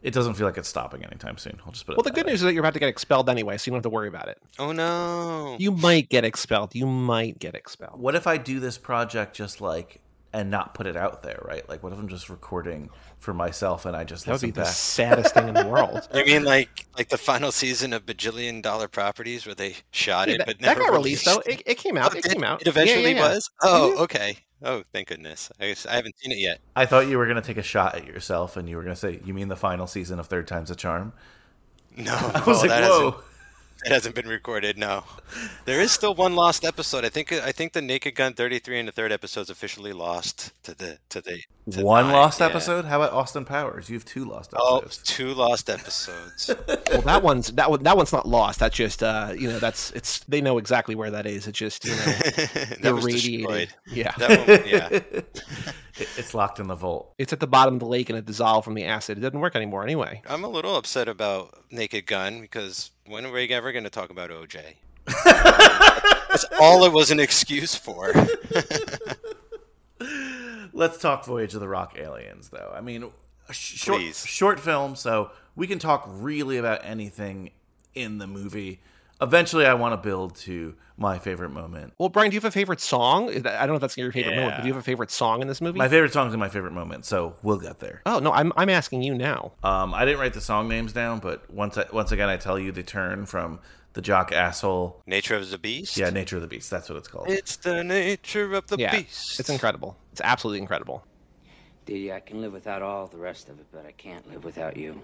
it doesn't feel like it's stopping anytime soon. I'll just put it Well, the good way. news is that you're about to get expelled anyway, so you don't have to worry about it. Oh no. You might get expelled. You might get expelled. What if I do this project just like and not put it out there, right? Like, what if I'm just recording for myself and I just That would listen be the saddest thing in the world. You mean like like the final season of Bajillion Dollar Properties where they shot Hey, it that, but that never got released though. It, it came out. Oh, It did- came out. It Yeah, yeah, eventually yeah. was. Oh, mm-hmm. okay. Oh, thank goodness. I, guess I haven't seen it yet. I thought you were gonna take a shot at yourself and you were gonna say, "You mean the final season of Third Time's a Charm?" No, I was oh, like, "Whoa." Hasn't, that hasn't been recorded. No, there is still one lost episode. I think. I think the Naked Gun 33 and the third episode is officially lost to the to the to One nine, lost yeah. episode. How about Austin Powers? You have two lost Oh, episodes. two lost episodes. Well, that one's that one. That one's not lost. That's just uh, you know, that's it's. They know exactly where that is. It's just you know, that was irradiated. destroyed. Yeah, That one, yeah. It- it's locked in the vault. it's at the bottom of the lake and it dissolved from the acid. It doesn't work anymore anyway. I'm a little upset about Naked Gun because when are we ever going to talk about OJ? That's all it was an excuse for. Let's talk Voyage of the Rock Aliens, though. I mean, sh- short, Please. short film, so we can talk really about anything in the movie. Eventually, I want to build to my favorite moment. Well, Brian, do you have a favorite song? I don't know if that's your favorite moment, but do you have a favorite song in this movie? My favorite song is my favorite moment, so we'll get there. oh no, I'm I'm asking you now. Um, I didn't write the song names down, but once I, once again, I tell you the turn from the jock asshole. Nature of the Beast? Yeah, Nature of the Beast. That's what it's called. It's the nature of the yeah, beast. it's incredible. It's absolutely incredible. Dee, I can live without all the rest of it, but I can't live without you.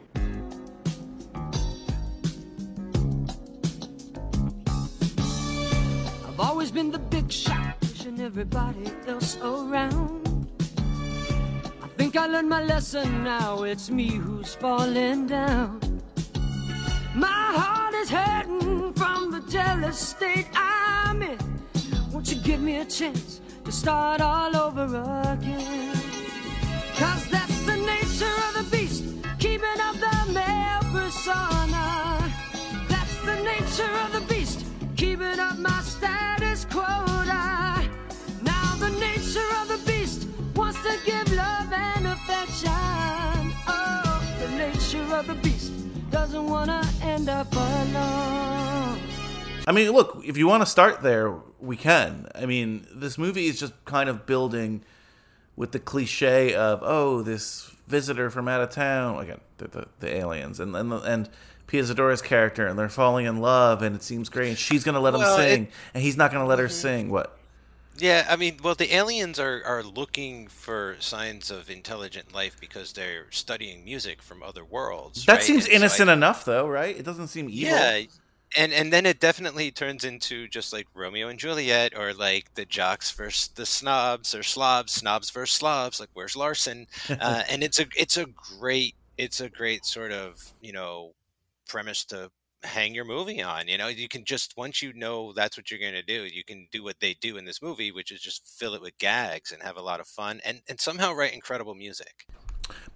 I've always been the big shot, pushing everybody else around. I think I learned my lesson now, it's me who's falling down. My heart is hurting from the jealous state I'm in. Won't you give me a chance to start all over again? Cause that's the nature of the beast, keeping up the male persona. That's the nature of the keeping up my status quota. Now the nature of the beast wants to give love and affection. Oh, the nature of the beast doesn't wanna end up alone. I mean, look, if you want to start there, we can. I mean, this movie is just kind of building with the cliche of oh, this visitor from out of town, again, the the, the aliens, and and and Pia Zadora's character, and they're falling in love, and it seems great. And she's gonna let him Well, it- sing, and he's not gonna let her sing. What? Yeah, I mean, well, the aliens are, are looking for signs of intelligent life because they're studying music from other worlds. That right? seems And so I- innocent enough, though, right? It doesn't seem evil. Yeah, and and then it definitely turns into just like Romeo and Juliet, or like the jocks versus the snobs, or slobs, snobs versus slobs. Like where's Larson? Uh, and it's a it's a great it's a great sort of you know premise to hang your movie on. You know, you can just once you know that's what you're going to do, you can do what they do in this movie, which is just fill it with gags and have a lot of fun, and and somehow write incredible music.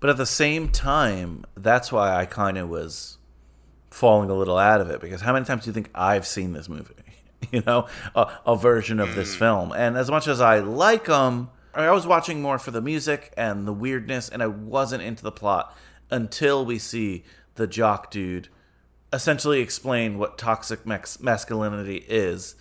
But at the same time, that's why I kind of was falling a little out of it because how many times do you think I've seen this movie? You know, a, a version of this mm. film. And as much as I like them, I was watching more for the music and the weirdness, and I wasn't into the plot until we see the jock dude essentially explain what toxic max- masculinity is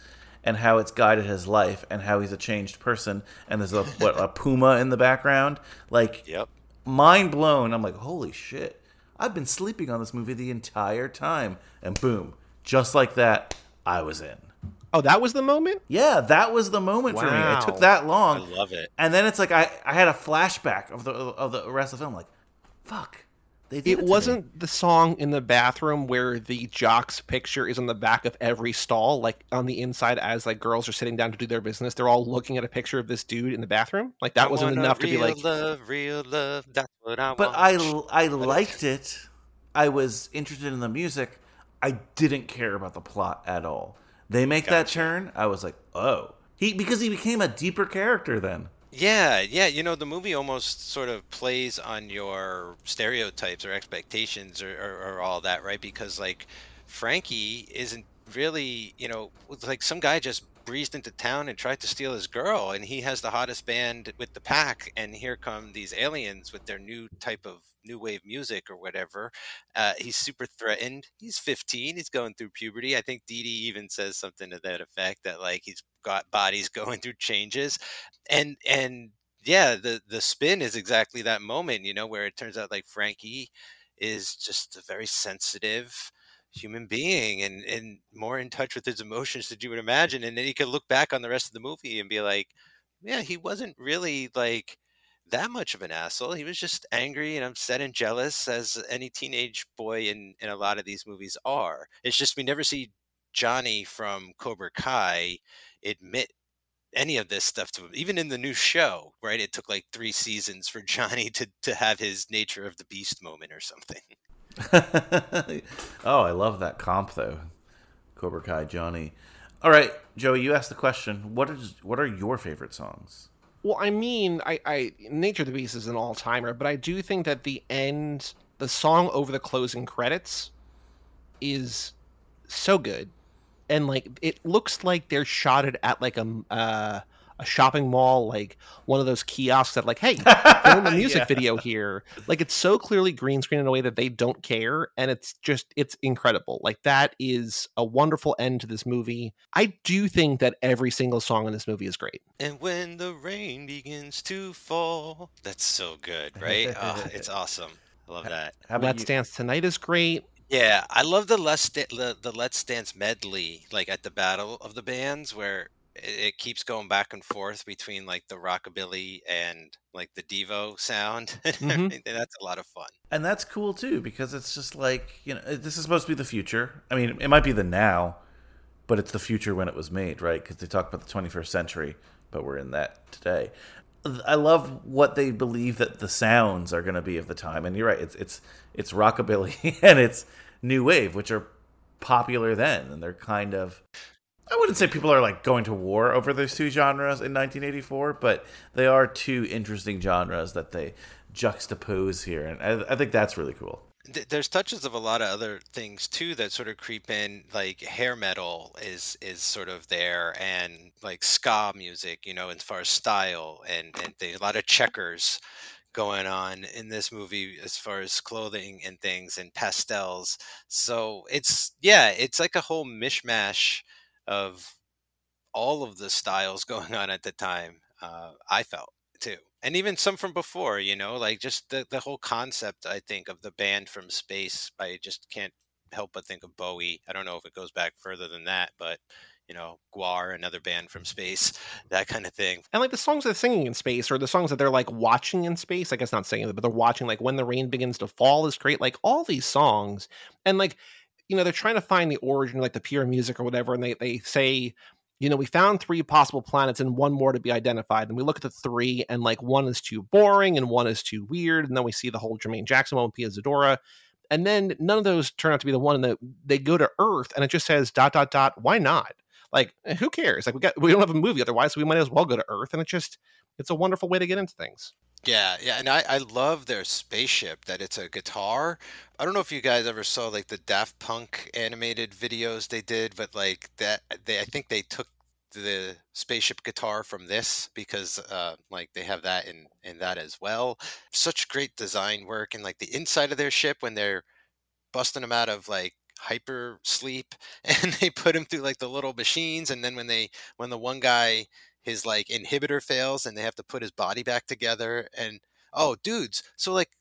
and how it's guided his life and how he's a changed person and there's a what a puma in the background like Yep. mind blown. I'm like, holy shit. I've been sleeping on this movie the entire time. And boom, just like that, I was in. Oh, that was the moment. Yeah, that was the moment for me. It took that I long. love it. And then it's like I, I had a flashback of the of the rest of the film. Like, fuck. They did it, It to me. wasn't the song in the bathroom where the jock's picture is on the back of every stall, like on the inside as like girls are sitting down to do their business. They're all looking at a picture of this dude in the bathroom. Like that I wasn't enough to be like, love, real love. That's what I But want. I I liked it. I was interested in the music. I didn't care about the plot at all. They make that Gotcha. turn. I was like, oh, he because he became a deeper character then. Yeah, yeah. You know, the movie almost sort of plays on your stereotypes or expectations or, or, or all that, right? Because like Frankie isn't really, you know, like some guy just breezed into town and tried to steal his girl, and he has the hottest band with the pack, and here come these aliens with their new type of new wave music or whatever. Uh, he's super threatened. He's 15. He's going through puberty. I think Dee Dee even says something to that effect that like he's got bodies going through changes, and and yeah, the the spin is exactly that moment, you know, where it turns out like Frankie is just a very sensitive human being and and more in touch with his emotions than you would imagine and then you could look back on the rest of the movie and be like yeah he wasn't really like that much of an asshole. He was just angry and upset and jealous as any teenage boy in in a lot of these movies are. It's just we never see johnny from cobra kai admit any of this stuff to him. Even in the new show right it took like three seasons for johnny to to have his nature of the beast moment or something oh, I love that comp though. Cobra Kai Johnny. All right, Joey, you asked the question. What is what are your favorite songs? Well, I mean, I, I Nature of the Beast is an all timer, but I do think that the end, the song over the closing credits, is so good, and like it looks like they're shot it at like a uh, a shopping mall, like one of those kiosks that like, hey, film a music Yeah. video here. Like it's so clearly green screen in a way that they don't care, and it's just it's incredible. Like that is a wonderful end to this movie. I do think that every single song in this movie is great. And when the rain begins to fall, that's so good, right? oh, it's awesome. I love that. How about Let's you? Dance Tonight is great. Yeah, I love the Let's the, the Let's Dance medley, like at the Battle of the Bands, where it, keeps going back and forth between like the rockabilly and like the Devo sound. Mhm. That's a lot of fun. And that's cool too because it's just like you know this is supposed to be the future. I mean, it might be the now, but it's the future when it was made, right? Because they talk about the 21st century, but we're in that today. I love what they believe that the sounds are going to be of the time, and you're right. It's it's it's rockabilly and it's new wave, which are popular then, and they're kind of. I wouldn't say people are like going to war over those two genres in 1984, but they are two interesting genres that they juxtapose here, and I, I think that's really cool. There's touches of a lot of other things too that sort of creep in, like hair metal is is sort of there, and like ska music, you know, as far as style, and and a lot of checkers going on in this movie as far as clothing and things and pastels. So it's yeah, it's like a whole mishmash of all of the styles going on at the time. Uh, I felt too, and even some from before. You know, like just the the whole concept. I think of the band from space. I just can't help but think of Bowie. I don't know if it goes back further than that, but you know, Gwar, another band from space, that kind of thing. And like the songs they're singing in space, or the songs that they're like watching in space. I guess not singing, but they're watching. Like when the rain begins to fall is great. Like all these songs, and like you know they're trying to find the origin, like the pure music or whatever. And they they say, you know, we found three possible planets and one more to be identified. And we look at the three, and like one is too boring and one is too weird. And then we see the whole Jermaine Jackson one with Pia Zadora. And then none of those turn out to be the one, that they go to Earth, and it just says dot dot dot. Why not? Like, eh, who cares? Like, we got we don't have a movie otherwise, so we might as well go to Earth. And it just it's a wonderful way to get into things. Yeah, yeah, and I, I love their spaceship that it's a guitar. I don't know if you guys ever saw like the Daft Punk animated videos they did, but like that they I think they took the spaceship guitar from this because uh like they have that in in that as well. Such great design work and like the inside of their ship when they're busting them out of like hyper sleep and they put him through like the little machines and then when they when the one guy his like inhibitor fails and they have to put his body back together and oh dudes so like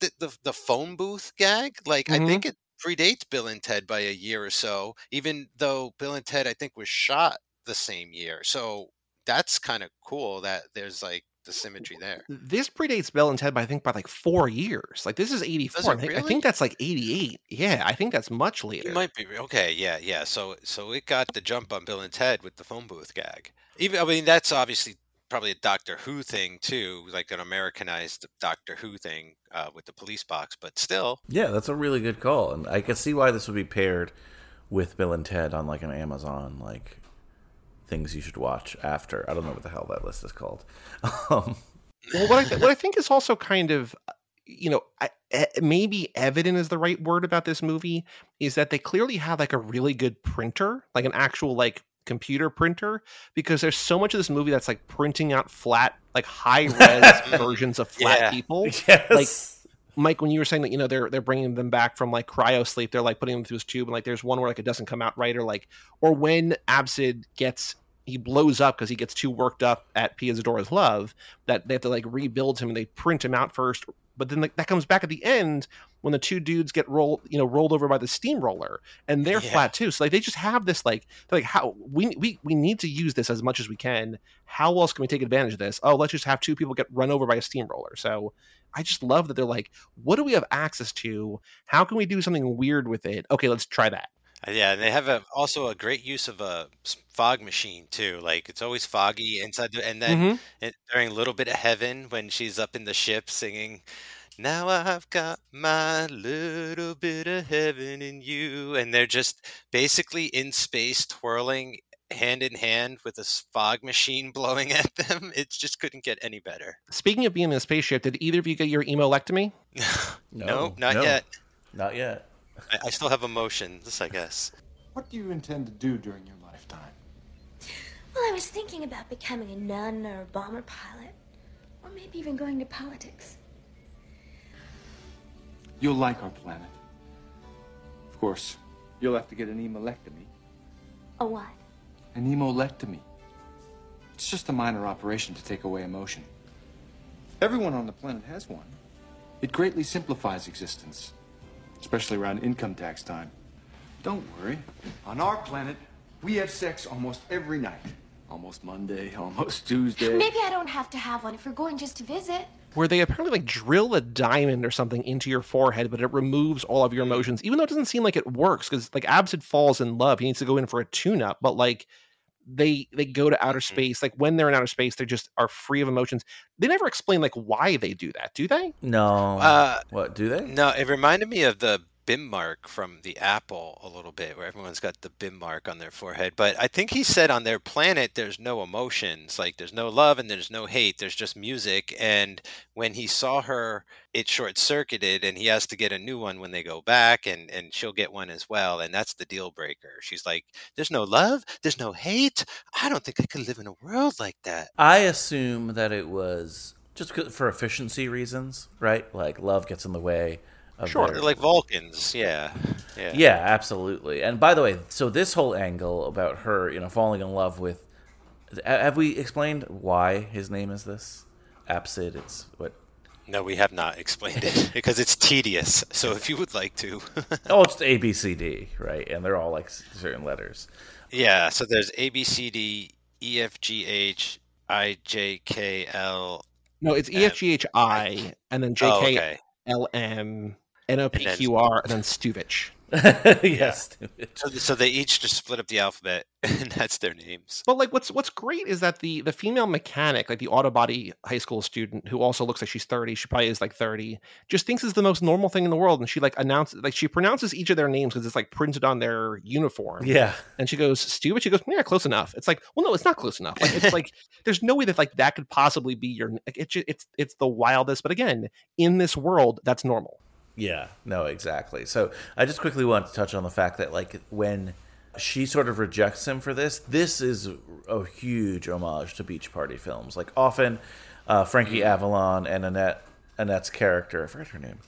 the the, the phone booth gag like i Mhm. think it predates bill and ted by a year or so even though bill and ted i think was shot the same year so that's kind of cool that there's like the symmetry there This predates Bill and Ted by I think by like four years. Like this is eighty four. Does I, think, I think that's like eighty eight. Yeah, I think that's much You later. might be okay. Yeah, yeah. So, so it got the jump on Bill and Ted with the phone booth gag. Even, I mean, that's obviously probably a Doctor Who thing too, like an Americanized Doctor Who thing uh, with the police box. But still, Yeah, that's a really good call, and I can see why this would be paired with Bill and Ted on like an Amazon like things you should watch after. I don't know what the hell that list is called. Um, well, what I, what I think is also kind of you know, I, maybe evident is the right word about this movie is that they clearly have like a really good printer, like an actual like computer printer, because there's so much of this movie that's like printing out flat, like high res versions of flat Yeah. people. Yes. Mike, when you were saying that, you know, they're they're bringing them back from like cryo sleep, they're like putting them through this tube, and like there's one where like it doesn't come out right, or like, or when Absid gets he blows up because he gets too worked up at Pia Zadora's love that they have to like rebuild him and they print him out first, but then like, that comes back at the end when the two dudes get rolled, you know, rolled over by the steamroller and they're Yeah. flat too. So like they just have this like they're like how we we we need to use this as much as we can. How else can we take advantage of this? Oh, let's just have two people get run over by a steamroller. So I just love that they're like, what do we have access to? How can we do something weird with it? Okay, let's try that. Uh, Yeah, and they have a, also a great use of a fog machine too. Like it's always foggy inside, the, and then Mhm. it, during a "Little Bit of Heaven" when she's up in the ship singing, "Now I've got my little bit of heaven in you," and they're just basically in space twirling hand in hand with a s- fog machine blowing at them. It just couldn't get any better. Speaking of being in a spaceship, did either of you get your emolectomy? no, not no. yet. Not yet. I, I still have emotions, I guess. What do you intend to do during your lifetime? Well, I was thinking about becoming a nun or a bomber pilot, or maybe even going to politics. You'll like our planet. Of course, you'll have to get an emolectomy. A what? An emolectomy. It's just a minor operation to take away emotion. Everyone on the planet has one. It greatly simplifies existence, especially around income tax time. Don't worry. On our planet, we have sex almost every night. Almost Monday, almost Tuesday. Maybe I don't have to have one if we're going just to visit. where they apparently like drill a diamond or something into your forehead, but it removes all of your emotions, even though it doesn't seem like it works. Because like Absid falls in love, he needs to go in for a tune-up, but like they they go to outer space. Like when they're in outer space, they just are free of emotions. They never explain like why they do that, do they? No. Uh, what do they? No, it reminded me of the BIM mark from the Apple a little bit, where everyone's got the BIM mark on their forehead. But I think he said on their planet, there's no emotions. Like there's no love and there's no hate. There's just music. And when he saw her, it short circuited and he has to get a new one when they go back and, and she'll get one as well. And that's the deal breaker. She's like, there's no love. There's no hate. I don't think I could live in a world like that. I assume that it was just for efficiency reasons, right? Like love gets in the way Sure. their- They're like Vulcans. Yeah. Yeah. Yeah, absolutely. And by the way, so this whole angle about her, you know, falling in love with, have we explained why his name is this? Absid, it's what No, we have not explained it because it's tedious. So if you would like to. Oh, it's A B C D, right? And they're all like certain letters. Yeah, so there's A B C D E F G H I J K L. No, it's E F G H I and then J Oh, K okay. L M N O P Q R and then Stuvich. yes. So, so they each just split up the alphabet, and that's their names. But like, what's what's great is that the the female mechanic, like the auto body high school student, who also looks like she's thirty, she probably is like thirty, just thinks it's the most normal thing in the world, and she like announces, like she pronounces each of their names because it's like printed on their uniform. Yeah. and she goes, "Stupid." She goes, "Yeah, close enough." It's like, well, no, it's not close enough. Like, it's like there's no way that like that could possibly be your. Like, it's it's it's the wildest, but again, in this world, that's normal. Yeah, no, exactly. So I just quickly want to touch on the fact that like when she sort of rejects him for this, this is a huge homage to beach party films. Like often, uh, Frankie Avalon and Annette Annette's character, I forget her name,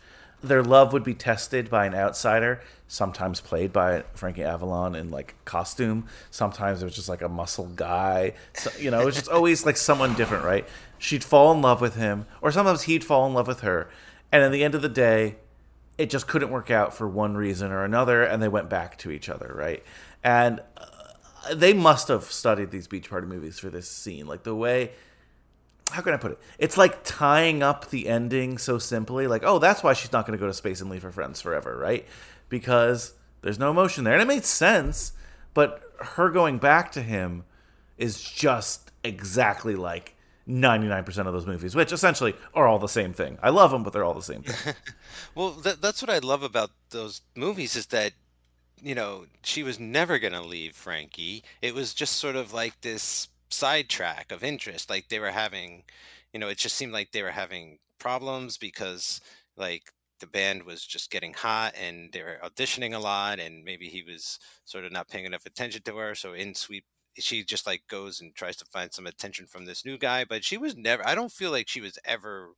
their love would be tested by an outsider. Sometimes played by Frankie Avalon in like costume. Sometimes it was just like a muscle guy. So, you know, it was just always like someone different, right? She'd fall in love with him, or sometimes he'd fall in love with her. And at the end of the day, it just couldn't work out for one reason or another and they went back to each other right? And uh, they must have studied these beach party movies for this scene. Like the way how can i put it? It's like tying up the ending so simply like oh that's why she's not going to go to space and leave her friends forever right? Because there's no emotion there and it made sense but her going back to him is just exactly like 99% of those movies which essentially are all the same thing i love them but they're all the same thing Well, that, that's what I love about those movies is that, you know, she was never going to leave Frankie. It was just sort of like this sidetrack of interest. Like they were having, you know, it just seemed like they were having problems because like the band was just getting hot and they were auditioning a lot and maybe he was sort of not paying enough attention to her so in sweep she just like goes and tries to find some attention from this new guy but she was never i don't feel like she was ever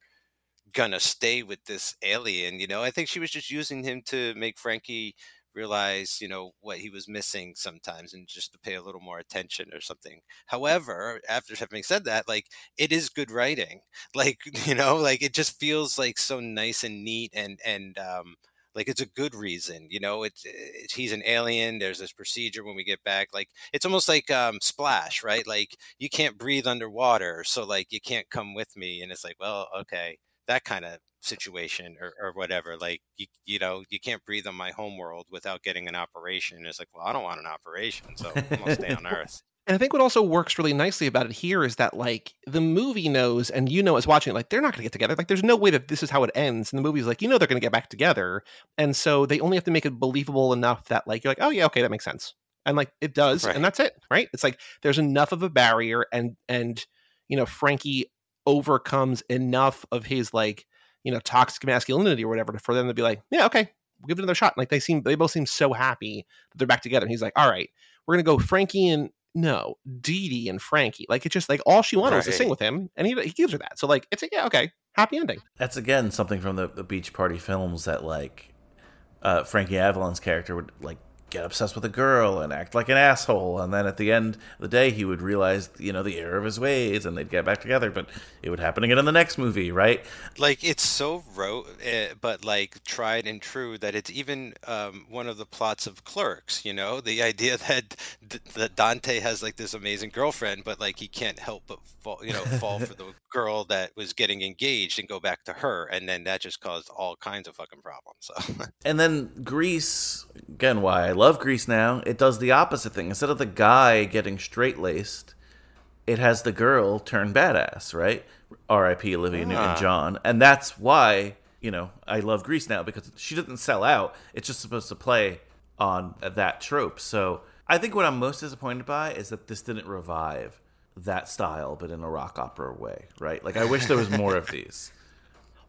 gonna stay with this alien you know? I think she was just using him to make frankie realize you know what he was missing sometimes and just to pay a little more attention or something. However after having said that like it is good writing. Like you know like it just feels like so nice and neat and and um like it's a good reason you know it's, it's he's an alien there's this procedure when we get back like it's almost like um splash right? Like you can't breathe underwater so like you can't come with me and it's like well okay that kind of situation or, or whatever like you, you know you can't breathe on my home world without getting an operation it's like well i don't want an operation so i'm gonna stay on earth And I think what also works really nicely about it here is that like the movie knows, and you know, as watching it, like they're not going to get together. Like there's no way that this is how it ends. And the movie's like, you know, they're going to get back together, and so they only have to make it believable enough that like you're like, oh yeah, okay, that makes sense, and like it does, Right. and that's it, right? It's like there's enough of a barrier, and and you know, Frankie overcomes enough of his like you know toxic masculinity or whatever for them to be like, yeah, okay, we'll give it another shot. And Like they seem, they both seem so happy that they're back together. And he's like, all right, we're gonna go Frankie and no Dee Dee and Frankie. Like it's just like all she wanted was to sing with him, and he he gives her that. So like it's like yeah, okay, happy ending. That's again something from the, the Beach Party films that like uh, Frankie Avalon's character would like get obsessed with a girl and act like an asshole, and then at the end of the day he would realize you know the error of his ways, and they'd get back together. But it would happen again in the next movie, right? like it's so rote uh, but like tried and true that it's even um, one of the plots of clerks you know the idea that that dante has like this amazing girlfriend but like he can't help but fall you know fall for the girl that was getting engaged and go back to her and then that just caused all kinds of fucking problems so And then Grease, again, why I love Grease now, it does the opposite thing. Instead of the guy getting straight laced, it has the girl turn badass, right? R.I.P. Olivia Ah. Newton John. And that's why, you know, I love Grease now because she doesn't sell out. It's just supposed to play on that trope. So I think what I'm most disappointed by is that this didn't revive that style, but in a rock opera way, right? Like, I wish there was more of these.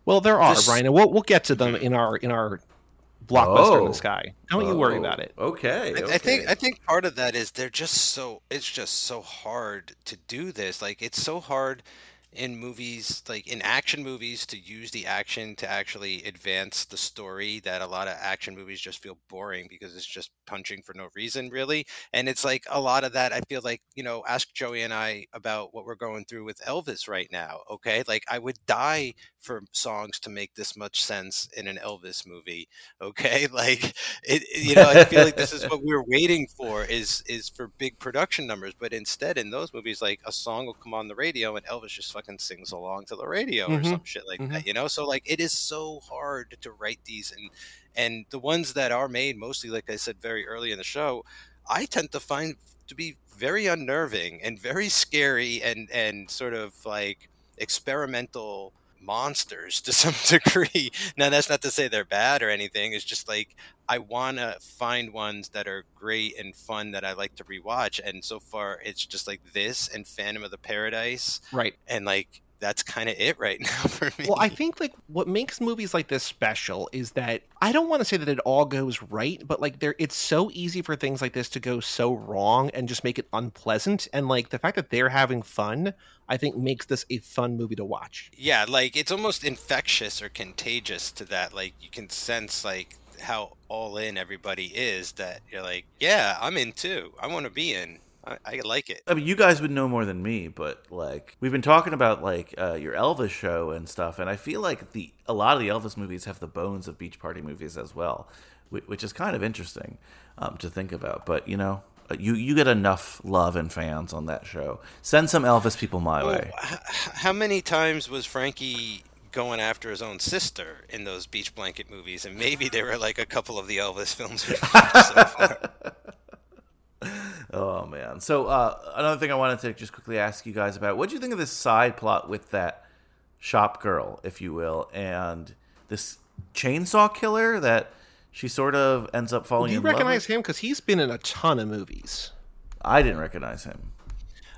Well, there are This- Brian, and we'll we'll get to them in our in our blockbuster in Oh. the sky. Don't you worry Oh, about it. Oh, okay. I, I think. I think part of that is they're just so it's just so hard to do this. Like it's so hard in movies, like in action movies, to use the action to actually advance the story. That a lot of action movies just feel boring because it's just punching for no reason, really. And it's like a lot of that. I feel like you know, ask Joey and I about what we're going through with Elvis right now. Okay, like I would die for songs to make this much sense in an Elvis movie. Okay, like it, you know, I feel like this is what we're waiting for is is for big production numbers, but instead in those movies, like a song will come on the radio and Elvis just fucking sings along to the radio or Mhm, some shit like mhm. that, you know. So like it is so hard to write these and and the ones that are made mostly, like I said very early in the show, I tend to find to be very unnerving and very scary and and sort of like experimental monsters to some degree. Now that's not to say they're bad or anything. It's just like I want to find ones that are great and fun that I like to rewatch. And so far, it's just like this and Phantom of the Paradise, Right. and like that's kind of it right now for me. Well, I think like what makes movies like this special is that I don't want to say that it all goes right, but like there it's so easy for things like this to go so wrong and just make it unpleasant and like the fact that they're having fun, I think makes this a fun movie to watch. yeah, like it's almost infectious or contagious to that. Like you can sense like how all in everybody is that you're like, yeah, I'm in too. I want to be in. I, I like it. I mean, you guys would know more than me, but like we've been talking about like uh, your Elvis show and stuff, and I feel like the a lot of the Elvis movies have the bones of Beach Party movies as well, whi- which is kind of interesting um, to think about. But you know, uh, you you get enough love and fans on that show. Send some Elvis people my way. H- h- How many times was Frankie going after his own sister in those beach blanket movies? And maybe there were like a couple of the Elvis films we've watched so far. Oh man! So uh, another thing I wanted to just quickly ask you guys about: what do you think of this side plot with that shop girl, if you will, and this chainsaw killer that she sort of ends up falling Do you in recognize with? him cuz he's been in a ton of movies. I didn't recognize him.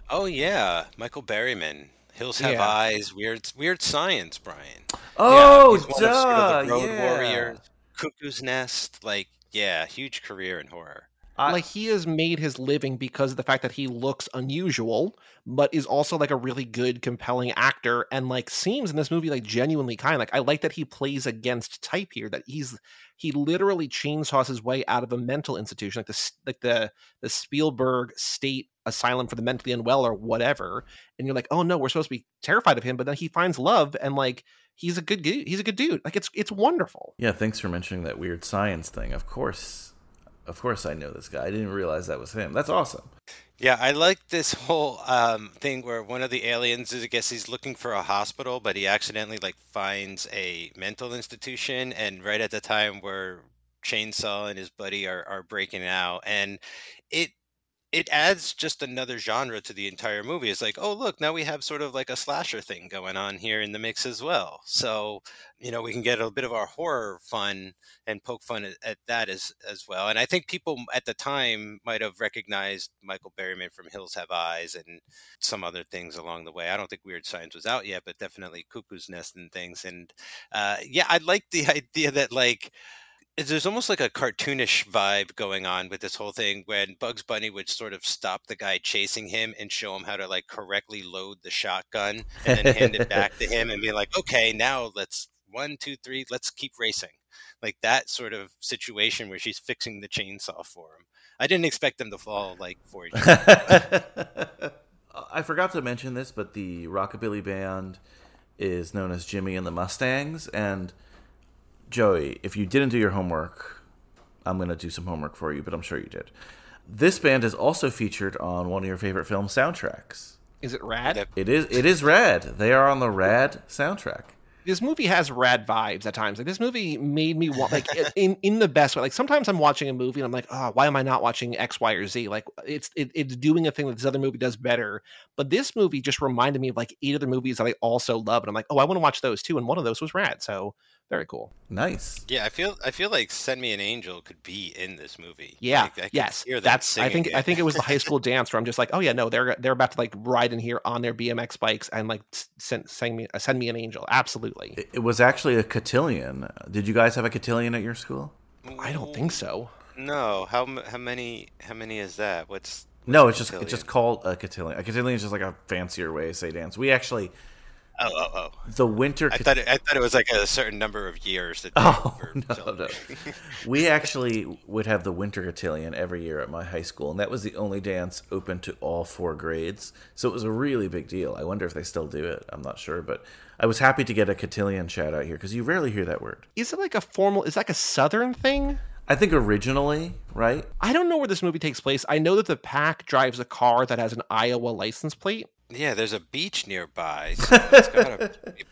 Oh yeah, Michael Berryman. Hills Have Yeah. Eyes. Weird, weird science, Brian. Oh, he's one of sort of the Road yeah. Warriors, Cuckoo's Nest. Like, yeah, huge career in horror. Like he has made his living because of the fact that he looks unusual, but is also like a really good, compelling actor, and like seems in this movie like genuinely kind. Like I like that he plays against type here. That he's he literally chainsaws his way out of a mental institution, like the like the the Spielberg State Asylum for the Mentally Unwell or whatever. And you're like, oh no, we're supposed to be terrified of him, but then he finds love and like he's a good dude. He's a good dude. Like it's it's wonderful. Yeah, thanks for mentioning that weird science thing. Of course, of course, I know this guy. I didn't realize that was him. That's awesome. Yeah, I like this whole um, thing where one of the aliens is, I guess he's looking for a hospital, but he accidentally like finds a mental institution, and right at the time where Chainsaw and his buddy are are breaking out, and it it adds just another genre to the entire movie. It's like, oh look, now we have sort of like a slasher thing going on here in the mix as well. So you know we can get a bit of our horror fun and poke fun at, at that as as well. And I think people at the time might have recognized Michael Berryman from Hills Have Eyes and some other things along the way. I don't think Weird Science was out yet, but definitely Cuckoo's Nest and things. And uh, yeah, I like the idea that like there's almost like a cartoonish vibe going on with this whole thing when Bugs Bunny would sort of stop the guy chasing him and show him how to like correctly load the shotgun and then hand it back to him and be like, okay, now let's one, two, three, let's keep racing. Like that sort of situation where she's fixing the chainsaw for him. I didn't expect them to fall like for each. I forgot to mention this, but the rockabilly band is known as Jimmy and the Mustangs. And Joey, if you didn't do your homework, I'm going to do some homework for you, but I'm sure you did. This band is also featured on one of your favorite film soundtracks. Is it rad? It is. It is Rad. They are on the Rad soundtrack. this movie has rad vibes at times. Like this movie made me want like in in the best way. Like sometimes I'm watching a movie and I'm like, oh, why am I not watching X, Y, or Z? Like it's it, it's doing a thing that this other movie does better. But this movie just reminded me of like eight other movies that I also love, and I'm like, oh, I want to watch those too. And one of those was Rad. So very cool. Nice. yeah, I feel I feel like Send Me an Angel could be in this movie. Yeah. Like, I yes. That's. I singing think. I think it was the high school dance where I'm just like, oh yeah, no, they're they're about to like ride in here on their BMX bikes and like send send me send me an angel. Absolutely. It, it was actually a cotillion. Did you guys have a cotillion at your school? I don't think so. No, how how many how many is that? What's No, it's just cotillion? it's just called a cotillion. A cotillion is just like a fancier way to say dance. We actually oh oh oh. the winter. I thought it, I thought it was like a certain number of years that. Oh no, no! We actually would have the winter cotillion every year at my high school, and that was the only dance open to all four grades. So it was a really big deal. I wonder if they still do it. I'm not sure, but I was happy to get a cotillion shout out here because you rarely hear that word. Is it like a formal? Is that like a southern thing? I think originally, right? I don't know where this movie takes place. I know that the pack drives a car that has an Iowa license plate. Yeah, there's a beach nearby, so it's gotta be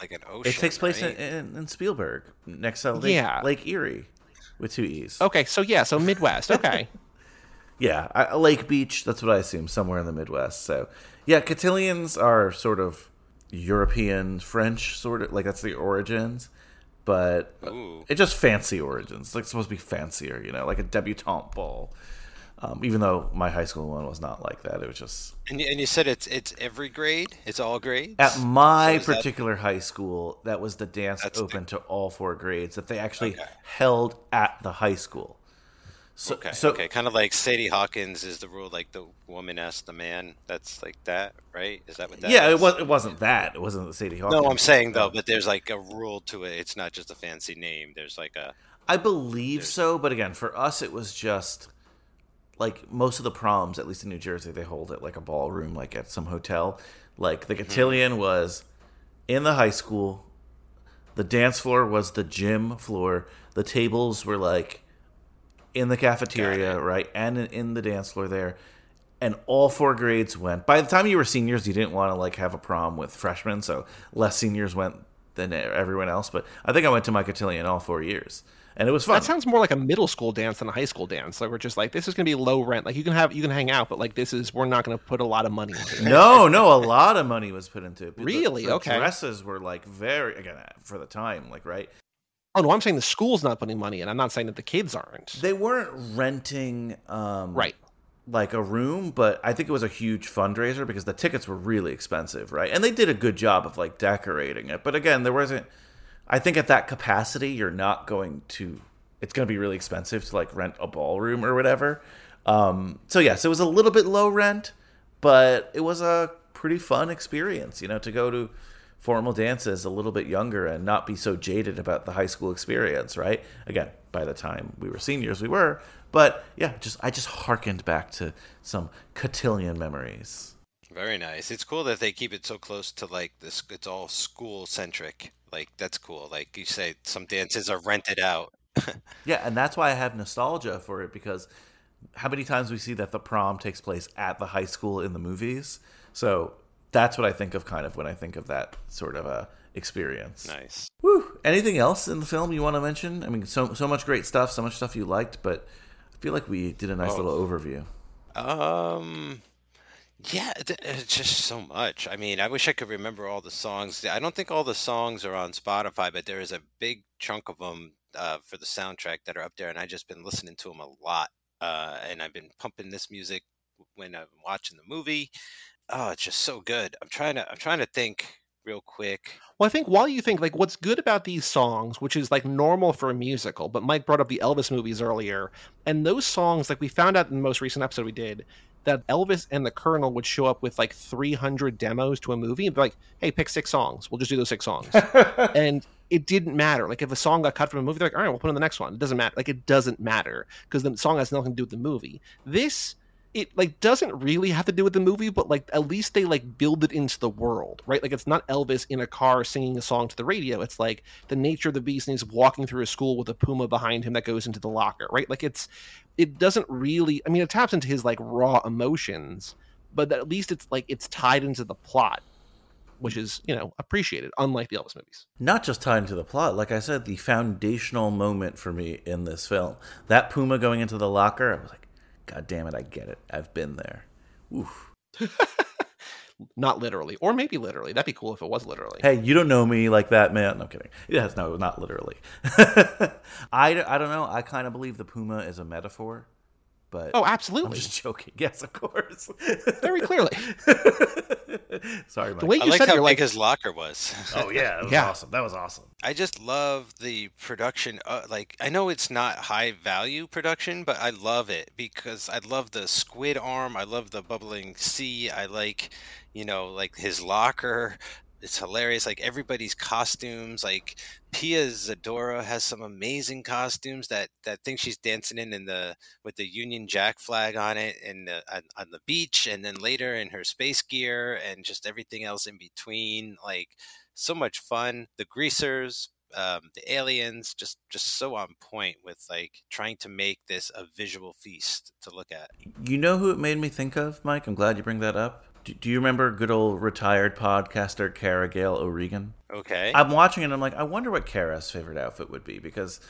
like an ocean. It takes place right? in, in, in Spielberg, next to Lake, Yeah. Lake Erie, with two e's. Okay, so yeah, so Midwest. Okay. Yeah, I- uh, Lake Beach. That's what I assume, somewhere in the Midwest. So, yeah, cotillions are sort of European French, sort of like that's the origins, but Ooh. it just fancy origins. Like supposed to be fancier, you know, like a debutante ball. Um, even though my high school one was not like that, it was just And, you- and you said it's it's every grade. It's all grades. at my So is that- particular high school. That was the dance That's the- open to all four grades that they actually Okay. held at the high school. So, okay, so okay, kind of like Sadie Hawkins is the rule, like the woman asks the man. That's like that, right? Is that what that yeah, it is? was. It wasn't that. It wasn't the Sadie Hawkins. No, I'm saying though, but there's like a rule to it. It's not just a fancy name. There's like a I believe so, but again, for us, it was just like most of the proms, at least in New Jersey, they hold it like a ballroom, like at some hotel. Like the mm-hmm. cotillion was in the high school. The dance floor was the gym floor. The tables were like in the cafeteria, right, and in, in the dance floor there. And all four grades went. By the time you were seniors, you didn't want to like have a prom with freshmen, so less seniors went than everyone else. But I think I went to my cotillion all four years, and it was fun. That sounds more like a middle school dance than a high school dance. Like we're just like, this is gonna be low rent. Like you can have you can hang out, but like this is we're not gonna put a lot of money into it. no, no, a lot of money was put into it. The- Really? the Okay. Dresses were like very again for the time, like right. Oh no, I'm saying the school's not putting money in. I'm not saying that the kids aren't. They weren't renting, um, Right. like a room, but I think it was a huge fundraiser because the tickets were really expensive, right? And they did a good job of like decorating it. But again, there wasn't I think at that capacity you're not going to it's going to be really expensive to like rent a ballroom or whatever. Um so yes, it was a little bit low rent, but it was a pretty fun experience, you know, to go to formal dances a little bit younger and not be so jaded about the high school experience, right? Again, by the time we were seniors, we were, but yeah, just I just harkened back to some cotillion memories. Very nice. It's cool that they keep it so close to like this. It's all school centric. Like that's cool. Like you say, some dances are rented out. Yeah, and that's why I have nostalgia for it because how many times we see that the prom takes place at the high school in the movies. So that's what I think of kind of when I think of that sort of a experience. Nice. Woo. Anything else in the film you want to mention? I mean, so so much great stuff, so much stuff you liked, but I feel like we did a nice Oh. little overview. Um, yeah, it's just so much. I mean, I wish I could remember all the songs. I don't think all the songs are on Spotify, but there is a big chunk of them uh, for the soundtrack that are up there, and I've just been listening to them a lot. Uh, and I've been pumping this music when I'm watching the movie. Oh, it's just so good. I'm trying to. I'm trying to think real quick. Well, I think while you think like what's good about these songs, which is like normal for a musical, but Mike brought up the Elvis movies earlier, and those songs, like we found out in the most recent episode we did, that Elvis and the Colonel would show up with like 300 demos to a movie and be like, "Hey, pick six songs. We'll just do those six songs," and it didn't matter. Like if a song got cut from a movie, they're like, "All right, we'll put in the next one." It doesn't matter. Like it doesn't matter because the song has nothing to do with the movie. This it like doesn't really have to do with the movie, but like at least they like build it into the world, right? Like it's not Elvis in a car singing a song to the radio. It's like the nature of the beast and he's walking through a school with a puma behind him that goes into the locker, right? Like it's it doesn't really I mean it taps into his like raw emotions, but at least it's like it's tied into the plot, which is, you know, appreciated, unlike the Elvis movies. Not just tied into the plot, like I said, the foundational moment for me in this film. That Puma going into the locker, I was like, God damn it, I get it. I've been there. Oof. Not literally, or maybe literally. That'd be cool if it was literally. Hey, you don't know me like that, man. No I'm kidding. Yes, no, not literally. I, I don't know. I kind of believe the Puma is a metaphor, but Oh, absolutely. I'm just joking. Yes, of course. Very clearly. Sorry, Mike. The way I you like said how it, you're big like, his locker was. oh yeah, that was Yeah. awesome. That was awesome. I just love the production. Uh, like, I know it's not high value production, but I love it because I love the squid arm. I love the bubbling sea. I like, you know, like his locker. It's hilarious. Like everybody's costumes. Like Pia Zadora has some amazing costumes. That that thing she's dancing in in the with the Union Jack flag on it and on, on the beach, and then later in her space gear and just everything else in between. Like so much fun. The greasers, um, the aliens, just just so on point with like trying to make this a visual feast to look at. You know who it made me think of, Mike? I'm glad you bring that up. Do, do you remember good old retired podcaster Cara Gale O'Regan? Okay. I'm watching it and I'm like, I wonder what Kara's favorite outfit would be because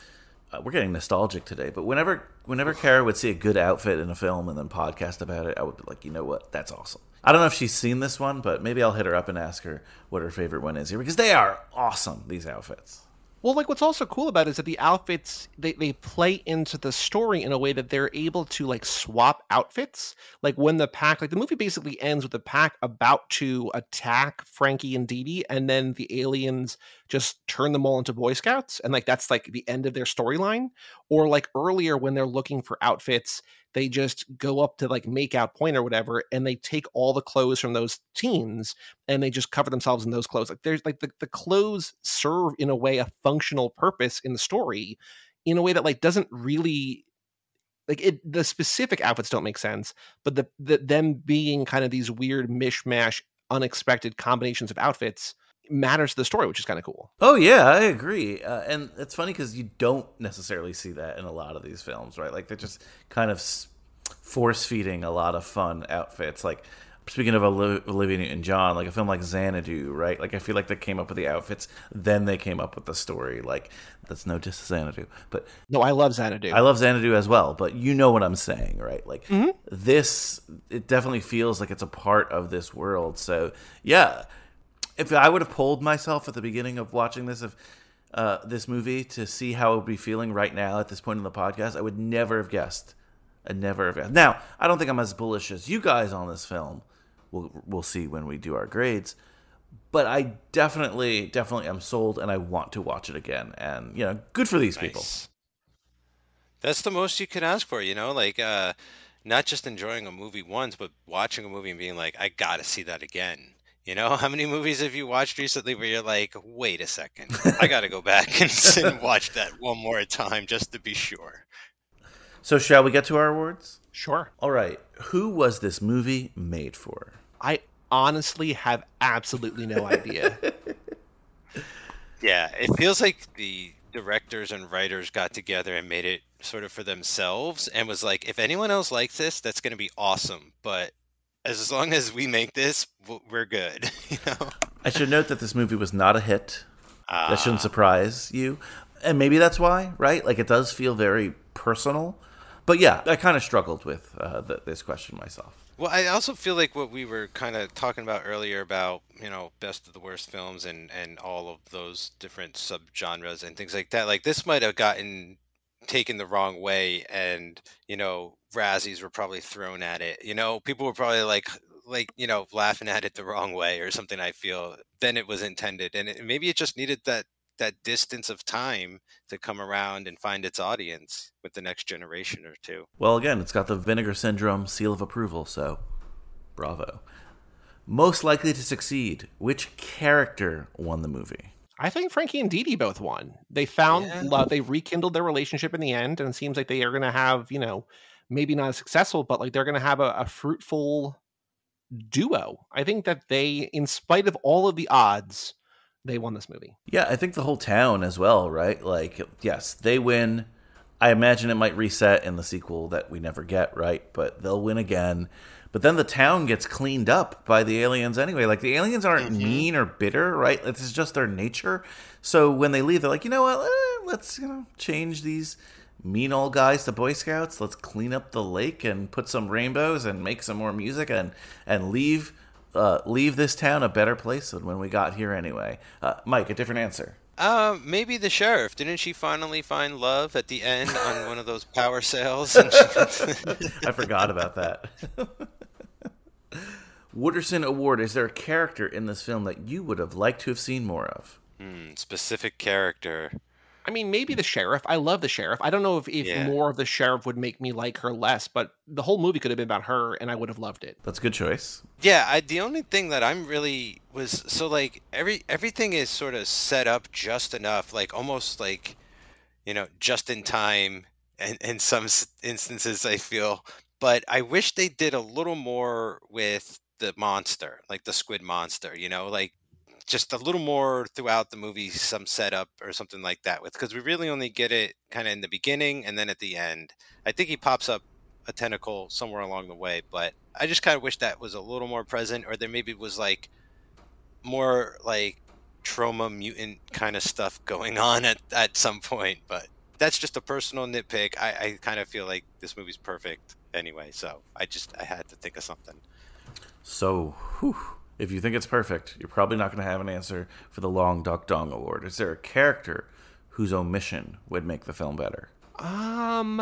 uh, we're getting nostalgic today. But whenever whenever Kara would see a good outfit in a film and then podcast about it, I would be like, you know what? That's awesome. I don't know if she's seen this one, but maybe I'll hit her up and ask her what her favorite one is here because they are awesome. These outfits. Well, like what's also cool about it is that the outfits they, they play into the story in a way that they're able to like swap outfits. Like when the pack, like the movie basically ends with the pack about to attack Frankie and Dee Dee, and then the aliens just turn them all into Boy Scouts, and like that's like the end of their storyline. Or like earlier when they're looking for outfits, they just go up to like make out point or whatever, and they take all the clothes from those teens and they just cover themselves in those clothes. Like there's like the, the clothes serve in a way a functional purpose in the story in a way that like doesn't really like it the specific outfits don't make sense, but the, the them being kind of these weird mishmash, unexpected combinations of outfits matters to the story, which is kind of cool. Oh yeah, I agree. Uh, and it's funny because you don't necessarily see that in a lot of these films, right? Like they're just kind of force feeding a lot of fun outfits. Like speaking of Oli- Olivia Newton-John, like a film like Xanadu, right? Like I feel like they came up with the outfits, then they came up with the story. Like that's no diss to Xanadu, but No, I love Xanadu. I love Xanadu as well, but you know what I'm saying, right? Like this, it definitely feels like it's a part of this world. So yeah, if I would have polled myself at the beginning of watching this, if uh, this movie to see how I would be feeling right now at this point in the podcast, I would never have guessed I never have. guessed. Now, I don't think I'm as bullish as you guys on this film. We'll we'll see when we do our grades. But I definitely, definitely am sold, and I want to watch it again. And you know, good for these people. That's the most you could ask for, you know, like uh not just enjoying a movie once, but watching a movie and being like, I gotta see that again. You know, how many movies have you watched recently where you're like, wait a second, I gotta go back and, and watch that one more time just to be sure. So, shall we get to our awards? Sure. All right. Who was this movie made for? I honestly have absolutely no idea. Yeah, it feels like the directors and writers got together and made it sort of for themselves and was like, if anyone else likes this, that's going to be awesome. But as long as we make this, we're good. You know? I should note that this movie was not a hit. that Ah. shouldn't surprise you. And maybe that's why, right? Like it does feel very personal. But yeah, I kind of struggled with uh, th- this question myself. Well, I also feel like what we were kind of talking about earlier about, you know, best of the worst films and and all of those different subgenres and things like that. Like this might have gotten taken the wrong way and, you know, Razzies were probably thrown at it. You know, people were probably like like, you know, laughing at it the wrong way or something I feel than it was intended. And it, maybe it just needed that that distance of time to come around and find its audience with the next generation or two. Well, again, it's got the vinegar syndrome seal of approval, so bravo. Most likely to succeed. Which character won the movie? I think Frankie and Dee Dee both won. They found Yeah. love. They rekindled their relationship in the end, and it seems like they are going to have, you know, maybe not as successful, but like they're going to have a, a fruitful duo. I think that they, in spite of all of the odds, they won this movie. Yeah, I think the whole town as well, right? Like, yes, they win. I imagine it might reset in the sequel that we never get, right? But they'll win again. But then the town gets cleaned up by the aliens anyway. Like the aliens aren't mean or bitter, right? This is just their nature. So when they leave, they're like, you know what? Eh, let's you know change these mean old guys to Boy Scouts. Let's clean up the lake and put some rainbows and make some more music and and leave uh, leave this town a better place than when we got here anyway. Uh, Mike, a different answer. Uh, maybe the sheriff. Didn't she finally find love at the end on one of those power sales? And she- I forgot about that. Wooderson Award. Is there a character in this film that you would have liked to have seen more of? Hmm, specific character. I mean, maybe the sheriff. I love the sheriff. I don't know if, if Yeah. more of the sheriff would make me like her less, but the whole movie could have been about her, and I would have loved it. That's a good choice. Yeah, I, the only thing that I'm really was so like every everything is sort of set up just enough, like almost like you know just in time, and in some instances I feel. But I wish they did a little more with the monster, like the squid monster. You know, like just a little more throughout the movie, some setup or something like that. With because we really only get it kind of in the beginning and then at the end. I think he pops up a tentacle somewhere along the way, but I just kind of wish that was a little more present, or there maybe was like more like Troma mutant kind of stuff going on at, at some point. But that's just a personal nitpick. I, I kind of feel like this movie's perfect anyway, so I just I had to think of something. So, whew, if you think it's perfect, you're probably not going to have an answer for the Long Duck Dong Award. Is there a character whose omission would make the film better? Um,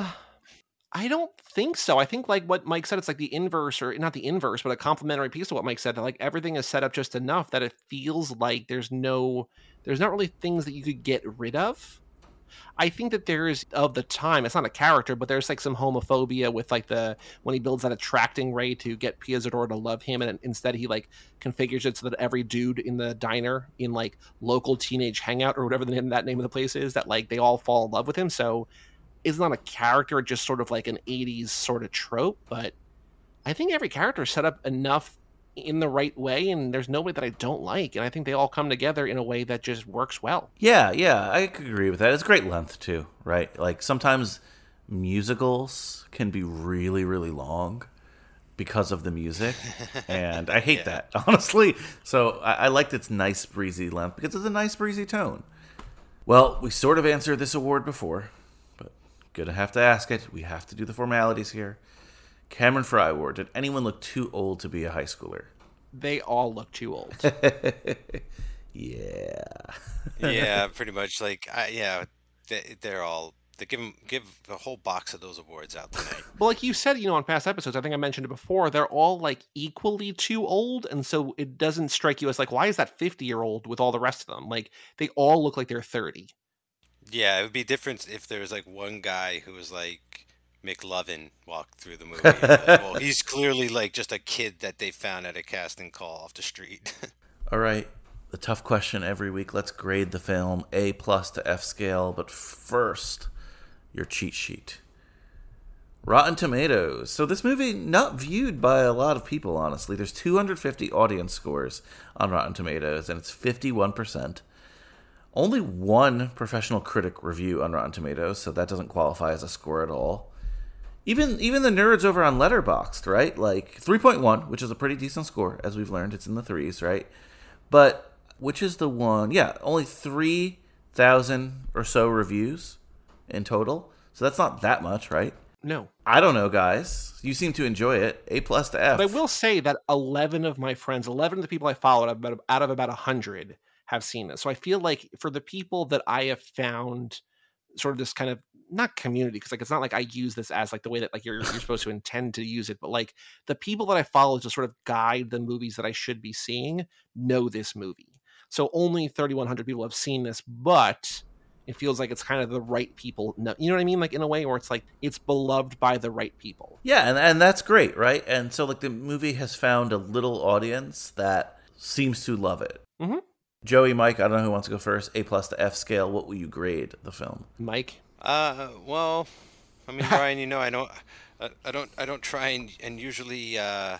I don't think so. I think like what Mike said, it's like the inverse, or not the inverse, but a complementary piece of what Mike said. That like everything is set up just enough that it feels like there's no, there's not really things that you could get rid of. I think that there's of the time. It's not a character, but there's like some homophobia with like the when he builds that attracting ray to get Pia to love him, and instead he like configures it so that every dude in the diner in like local teenage hangout or whatever the name that name of the place is, that like they all fall in love with him. So it's not a character, just sort of like an 80s sort of trope, but I think every character is set up enough in the right way, and there's nobody that I don't like, and I think they all come together in a way that just works well. Yeah, yeah, I could agree with that. It's great length too, right? Like sometimes musicals can be really, really long because of the music, and I hate that honestly. So I, I liked its nice breezy length because it's a nice breezy tone. Well, we sort of answered this award before, but gonna have to ask it. We have to do the formalities here. Cameron Fry Award. Did anyone look too old to be a high schooler? They all look too old. yeah. yeah, pretty much. Like, I, yeah, they, they're all They give 'em- give a whole box of those awards out tonight. Well, like you said, you know, on past episodes, I think I mentioned it before, they're all like equally too old. And so it doesn't strike you as like, why is that 50 year old with all the rest of them? Like they all look like they're 30. yeah, it would be different if there was like one guy who was like McLovin walked through the movie. Like, well, he's clearly like just a kid that they found at a casting call off the street. All right, the tough question every week. Let's grade the film A plus to F scale. But first, your cheat sheet. Rotten Tomatoes. So this movie not viewed by a lot of people. Honestly, there's 250 audience scores on Rotten Tomatoes, and it's 51 percent. Only one professional critic review on Rotten Tomatoes, so that doesn't qualify as a score at all. Even even the nerds over on Letterboxd, right? Like 3.1, which is a pretty decent score, as we've learned. It's in the threes, right? But which is the one? Yeah, only 3,000 or so reviews in total. So that's not that much, right? No. I don't know, guys. You seem to enjoy it. A plus to F. But I will say that 11 of my friends, 11 of the people I followed, out of about 100, have seen this. So I feel like for the people that I have found sort of this kind of not community because like it's not like I use this as like the way that like you're you're supposed to intend to use it, but like the people that I follow to sort of guide the movies that I should be seeing know this movie. So only 3,100 people have seen this, but it feels like it's kind of the right people. know- You know what I mean? Like in a way where it's like it's beloved by the right people. Yeah, and, and that's great, right? And so, like, the movie has found a little audience that seems to love it. Mhm. Joey, Mike, I don't know who wants to go first. A plus to F scale. What will you grade the film? Mike, Uh, well, I mean, Brian, you know, I don't, I, I don't, I don't try and, and usually uh,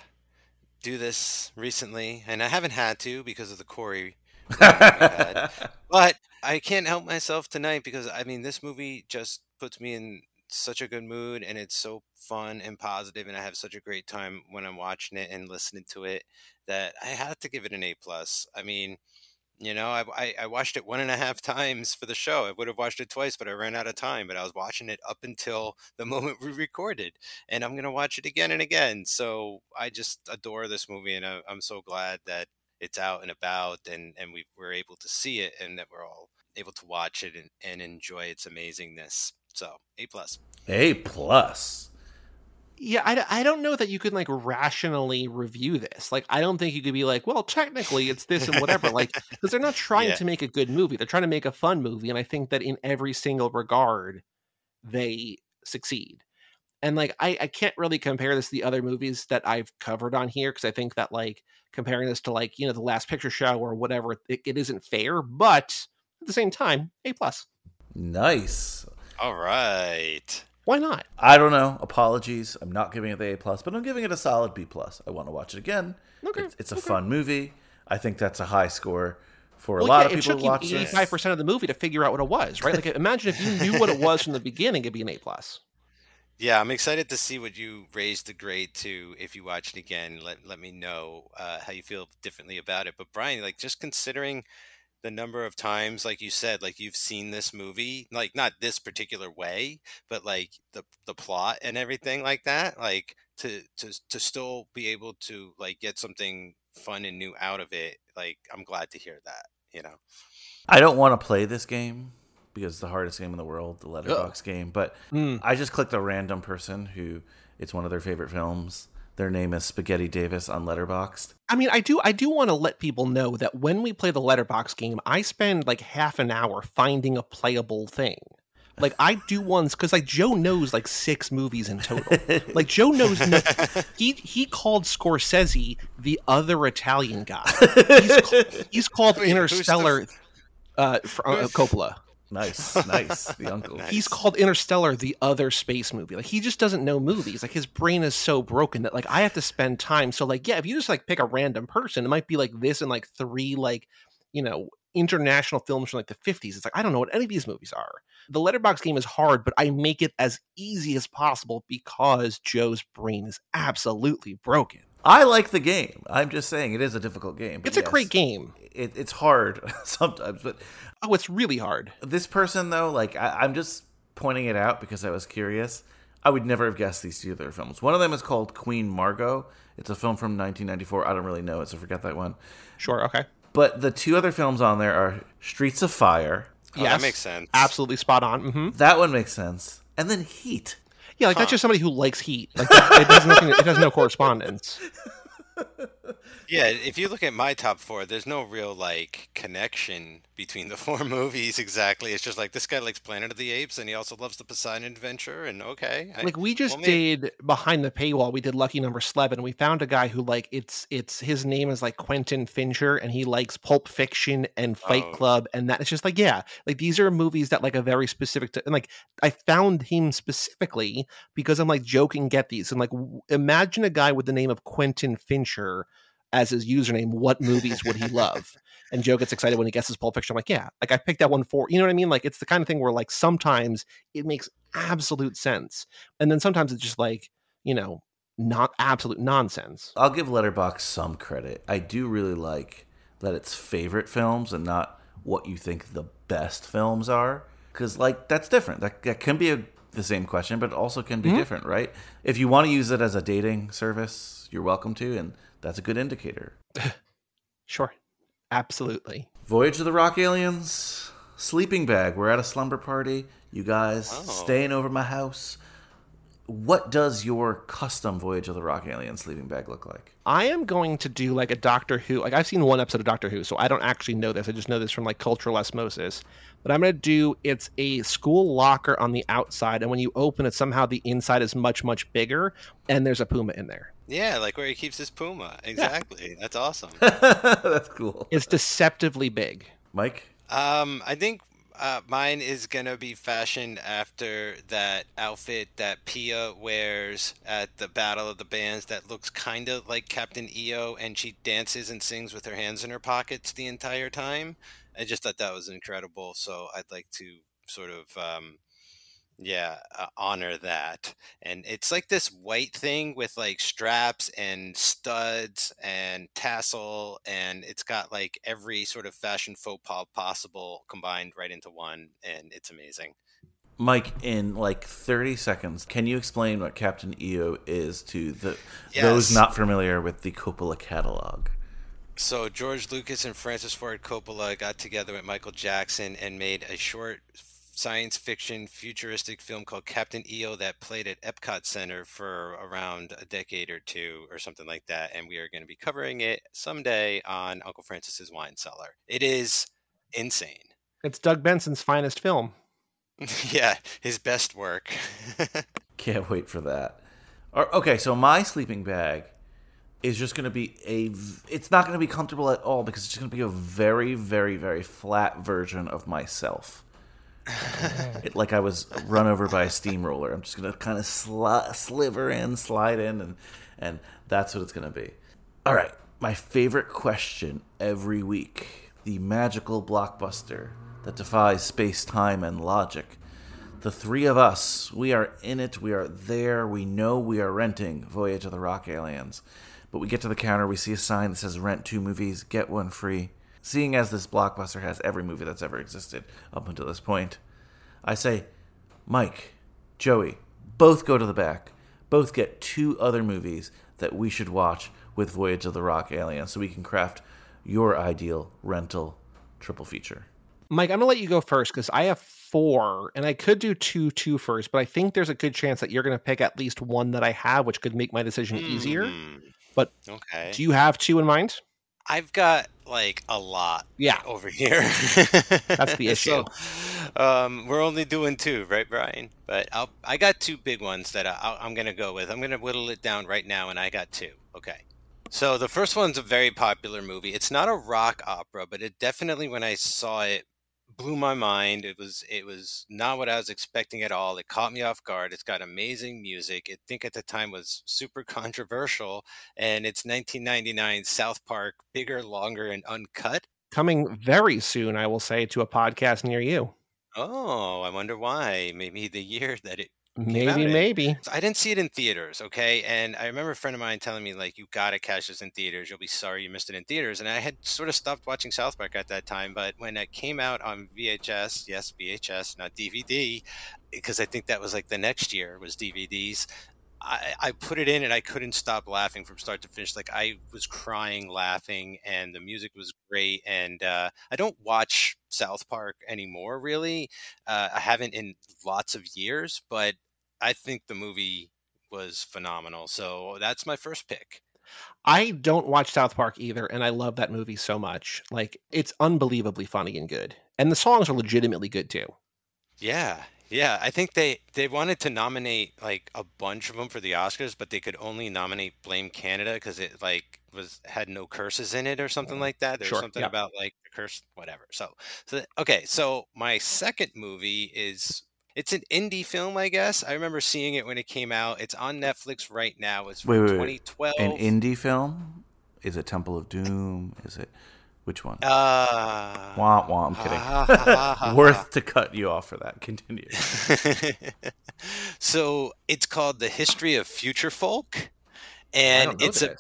do this recently, and I haven't had to because of the Corey. movie we had. But I can't help myself tonight because I mean, this movie just puts me in such a good mood, and it's so fun and positive, and I have such a great time when I'm watching it and listening to it that I had to give it an A plus. I mean. You know, I, I, I watched it one and a half times for the show. I would have watched it twice, but I ran out of time. But I was watching it up until the moment we recorded, and I'm gonna watch it again and again. So I just adore this movie, and I, I'm so glad that it's out and about, and and we were able to see it, and that we're all able to watch it and, and enjoy its amazingness. So A plus. A plus. Yeah, I, I don't know that you can like rationally review this. Like, I don't think you could be like, well, technically it's this and whatever. like, because they're not trying Yeah. to make a good movie. They're trying to make a fun movie. And I think that in every single regard, they succeed. And like, I, I can't really compare this to the other movies that I've covered on here because I think that like comparing this to like, you know, the last picture show or whatever, it, it isn't fair. But at the same time, A plus. Nice. All right. Why not? I don't know. Apologies. I'm not giving it the A plus, but I'm giving it a solid B plus. I want to watch it again. Okay, It's, it's a okay. fun movie. I think that's a high score for a Well, lot yeah, of it people took to you watch this. eighty-five percent of the movie to figure out what it was, right? Like, imagine if you knew what it was from the beginning, it'd be an A plus. Yeah, I'm excited to see what you raise the grade to if you watch it again. Let let me know uh, how you feel differently about it. But Brian, like just considering the number of times, like you said, like you've seen this movie, like not this particular way, but like the the plot and everything like that, like to to to still be able to like get something fun and new out of it. Like I'm glad to hear that. You know. I don't want to play this game because it's the hardest game in the world, the letterbox game. But Hmm. I just clicked a random person who it's one of their favorite films. Their name is Spaghetti Davis on Letterboxd. I mean, I do I do want to let people know that when we play the letterbox game, I spend like half an hour finding a playable thing. Like I do ones because like Joe knows like six movies in total. like Joe knows no, he he called Scorsese the other Italian guy. He's, ca- he's called Wait, who's the- Interstellar uh, fr- uh, Coppola. Nice, nice. The uncle. He's called Interstellar the other space movie. Like he just doesn't know movies. Like his brain is so broken that like I have to spend time. So like yeah, if you just like pick a random person, it might be like this and like three like you know international films from like the 50s. It's like I don't know what any of these movies are. The letterbox game is hard, but I make it as easy as possible because Joe's brain is absolutely broken. I like the game. I'm just saying it is a difficult game. but It's a great game. It, it's hard sometimes, but Oh, it's really hard. this person though, like I, I'm just pointing it out because I was curious. I would never have guessed these two other films. One of them is called Queen Margot. It's a film from 1994. I don't really know it, so forget that one. Sure, okay. But the two other films on there are Streets of Fire Oh, yes, that makes sense. Absolutely spot on. hmm That one makes sense. And then Heat. Yeah, like that's just somebody who likes heat. Like that, it has nothing. It has no correspondence. Yeah, if you look at my top four, there's no real like connection between the four movies exactly. It's just like this guy likes Planet of the Apes and he also loves the Poseidon Adventure and okay. I- Like we just well, maybe- did behind the paywall. We did Lucky Number Eleven. We found a guy who like it's it's his name is like Quentin Fincher, and he likes Pulp Fiction and Fight Oh. Club, and that it's just like yeah, like these are movies that like a very specific to, and like I found him specifically because I'm like joking get these and like w- imagine a guy with the name of Quentin Fincher as his username. What movies would he love? And Joe gets excited when he guesses Pulp Fiction. I'm like, yeah, like I picked that one for you know what I mean. Like it's the kind of thing where like sometimes it makes absolute sense, and then sometimes it's just like you know not absolute nonsense. I'll give Letterboxd some credit. I do really like that it's favorite films and not what you think the best films are. Because, like, that's different. That, that can be a, the same question, but it also can be Mhm. different, right? If you want to use it as a dating service, you're welcome to, and that's a good indicator. Sure, absolutely. Voyage of the Rock Aliens, sleeping bag. We're at a slumber party. You guys Oh. staying over my house. What does your custom Voyage of the Rock Alien sleeping bag look like? I am going to do like a Doctor Who. Like I've seen one episode of Doctor Who, so I don't actually know this. I just know this from like cultural osmosis. But I'm going to do it's a school locker on the outside, and when you open it, somehow the inside is much much bigger, and there's a puma in there. Yeah, like where he keeps his puma. Exactly. That's awesome. That's cool. It's deceptively big. Mike? Um, I think uh, mine is gonna be fashioned after that outfit that Pia wears at the Battle of the Bands. That looks kind of like Captain EO, and she dances and sings with her hands in her pockets the entire time. I just thought that was incredible. So I'd like to sort of. Um, yeah, uh, honor that. And it's like this white thing with like straps and studs and tassel, and it's got like every sort of fashion faux pas possible combined right into one, and it's amazing. Mike, in like 30 seconds, can you explain what Captain EO is to the Yes. those not familiar with the Coppola catalog? So George Lucas and Francis Ford Coppola got together with Michael Jackson and made a short science fiction futuristic film called Captain EO that played at Epcot Center for around a decade or two or something like that and we are going to be covering it someday on Uncle Francis's Wine Cellar. It is insane. It's Doug Benson's finest film. yeah, his best work. Can't wait for that. Or, okay, so my sleeping bag is just going to be a It's not going to be comfortable at all because it's just going to be a very, very, very flat version of myself. It, like I was run over by a steamroller. I'm just to kind of sli- sliver in, slide in, and and that's what it's to be. All right, my favorite question every week: the magical blockbuster that defies space, time, and logic. The three of us, we are in it, we are there, we know we are renting Voyage of the Rock Aliens. But we get to the counter, we see a sign that says rent two movies, get one free. Seeing as this blockbuster has every movie that's ever existed up until this point, I say, Mike, Joey, both go to the back. Both get two other movies that we should watch with Voyage of the Rock Alien so we can craft your ideal rental triple feature. Mike, I'm gonna let you go first because I have four, and I could do two two first, but I think there's a good chance that you're gonna pick at least one that I have, which could make my decision easier. Hmm, But okay. do you have two in mind? I've got like a lot Yeah. over here. That's the issue. So, um, we're only doing two, right, Brian? But I'll, I got two big ones that I, I'm going to go with. I'm going to whittle it down right now, and I got two. Okay. So the first one's a very popular movie. It's not a rock opera, but it definitely, when I saw it, blew my mind. It was it was not what I was expecting at all. It caught me off guard. It's got amazing music. I think at the time was super controversial, and it's 1999 South Park, bigger, longer, and uncut. Coming very soon, I will say, to a podcast near you. Oh, I wonder why. Maybe the year that it Maybe, maybe. So I didn't see it in theaters, okay? And I remember a friend of mine telling me, like, you gotta catch this in theaters. You'll be sorry you missed it in theaters. And I had sort of stopped watching South Park at that time, but when it came out on VHS, yes, VHS, not DVD, because I think that was like the next year was DVDs. I, I put it in and I couldn't stop laughing from start to finish. Like I was crying, laughing, and the music was great. And uh, I don't watch South Park anymore, really. Uh, I haven't in lots of years, but I think the movie was phenomenal. So that's my first pick. I don't watch South Park either, and I love that movie so much. Like, it's unbelievably funny and good. And the songs are legitimately good too. Yeah, yeah. I think they they wanted to nominate like a bunch of them for the Oscars, but they could only nominate Blame Canada because it like was had no curses in it or something like that. There's Sure, something yeah. about like the curse, whatever. So, so okay. So my second movie is it's an indie film, I guess. I remember seeing it when it came out. It's on Netflix right now. It's Wait, from wait, wait. 2012. An indie film? Is it Temple of Doom? Is it which one? Uh, wah wah. I'm kidding. Worth to cut you off for that. Continue. so it's called the history of future folk and it's a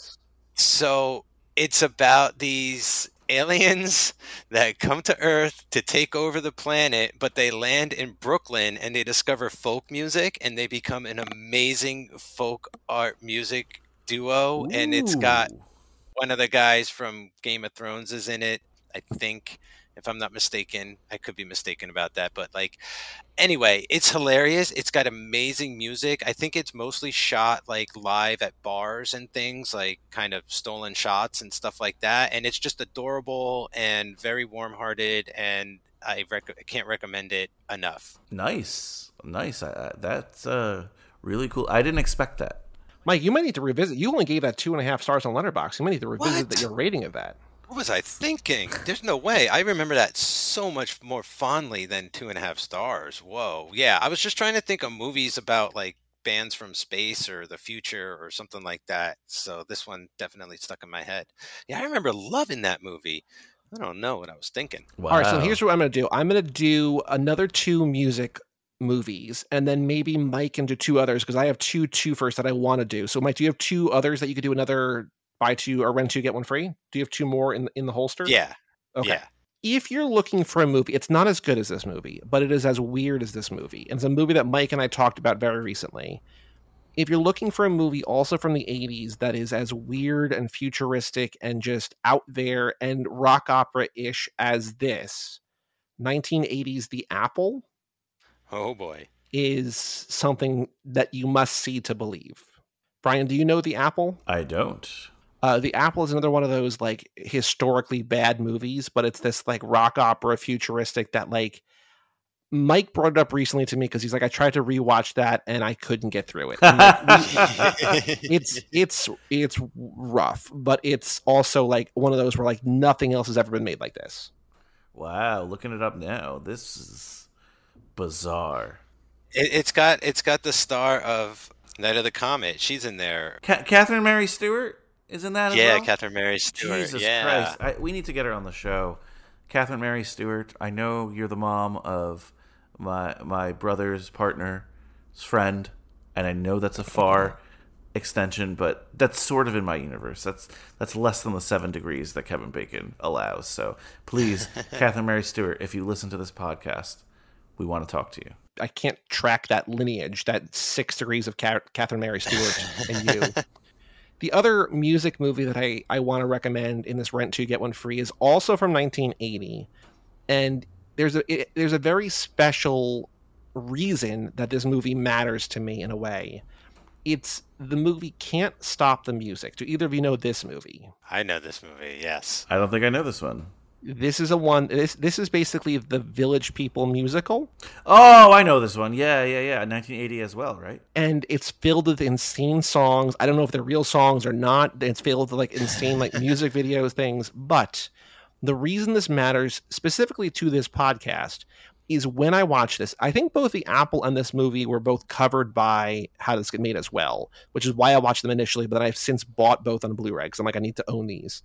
so it's about these aliens that come to earth to take over the planet but they land in brooklyn and they discover folk music and they become an amazing folk art music duo. And it's got one of the guys from Game of Thrones is in it, I think, if I'm not mistaken. I could be mistaken about that, but like anyway, it's hilarious. It's got amazing music. I think it's mostly shot like live at bars and things, like kind of stolen shots and stuff like that, and it's just adorable and very warm-hearted and I rec- can't recommend it enough. Nice, nice. I, I- that's uh, really cool. I didn't expect that. Mike, you might need to revisit. You only gave that two and a half stars on Letterboxd. You might need to revisit What? that your rating of that. What was I thinking? There's no way. I remember that so much more fondly than two and a half stars. Whoa. Yeah, I was just trying to think of movies about like bands from space or the future or something like that. So this one definitely stuck in my head. Yeah, I remember loving that movie. I don't know what I was thinking. Wow. All right, so here's what I'm going to do. I'm going to do another two music movies, and then maybe Mike can do two others because I have two two first that I want to do. So, Mike, do you have two others that you could do another buy two or rent two get one free? Do you have two more in in the holster? Yeah. Okay. Yeah. If you're looking for a movie, it's not as good as this movie, but it is as weird as this movie. And it's a movie that Mike and I talked about very recently. If you're looking for a movie also from the 80s that is as weird and futuristic and just out there and rock opera ish as this, 1980s The Apple Oh boy. is something that you must see to believe. Brian, do you know The Apple? I don't. Uh, the Apple is another one of those like historically bad movies, but it's this like rock opera futuristic that like Mike brought it up recently to me because he's like, I tried to rewatch that and I couldn't get through it. Like, we- it's it's it's rough, but it's also like one of those where like nothing else has ever been made like this. Wow, looking it up now. This is bizarre. It, it's got it's got the star of Night of the Comet. She's in there. Ca- Catherine Mary Stewart is in that as Yeah, well? Catherine Mary Stewart. Jesus yeah. Christ. I, we need to get her on the show. Catherine Mary Stewart, I know you're the mom of my my brother's partner's friend, and I know that's a far extension, but that's sort of in my universe. That's that's less than the seven degrees that Kevin Bacon allows. So please, Catherine Mary Stewart, if you listen to this podcast, we want to talk to you. I can't track that lineage, that six degrees of Ca- Catherine Mary Stewart and you. The other music movie that I, I want to recommend in this rent two get one free is also from 1980, and there's a it, there's a very special reason that this movie matters to me in a way. It's the movie Can't Stop the Music. Do either of you know this movie? I know this movie. Yes. I don't think I know this one. This is a one. This this is basically the Village People musical. Oh, I know this one. Yeah, yeah, yeah. 1980 as well, right? and it's filled with insane songs. I don't know if they're real songs or not. It's filled with like insane like music videos things. But the reason this matters specifically to this podcast is when I watch this, I think both the Apple and this movie were both covered by How This Get Made as well, which is why I watched them initially, but then I've since bought both on Blu-ray because I'm like, I need to own these.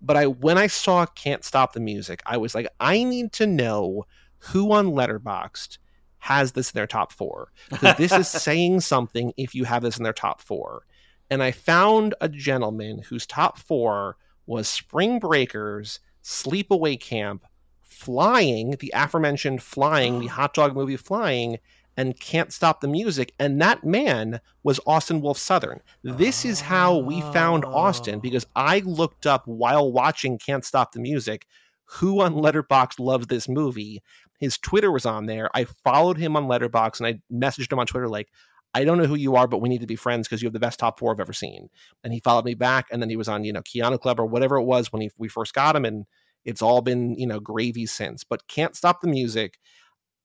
But I when I saw Can't Stop the Music, I was like, I need to know who on Letterboxd has this in their top four. Because this is saying something if you have this in their top four. And I found a gentleman whose top four was Spring Breakers, Sleepaway Camp, Flying, the aforementioned Flying, the hot dog movie Flying, and Can't Stop the Music. And that man was Austin Wolf Southern. This is how we found Austin oh. because I looked up while watching Can't Stop the Music who on Letterboxd loves this movie. His Twitter was on there. I followed him on Letterboxd and I messaged him on Twitter like, I don't know who you are, but we need to be friends because you have the best top four I've ever seen. And he followed me back, and then he was on, you know, Keanu Club or whatever it was when he, we first got him, and it's all been, you know, gravy since. But can't stop the music.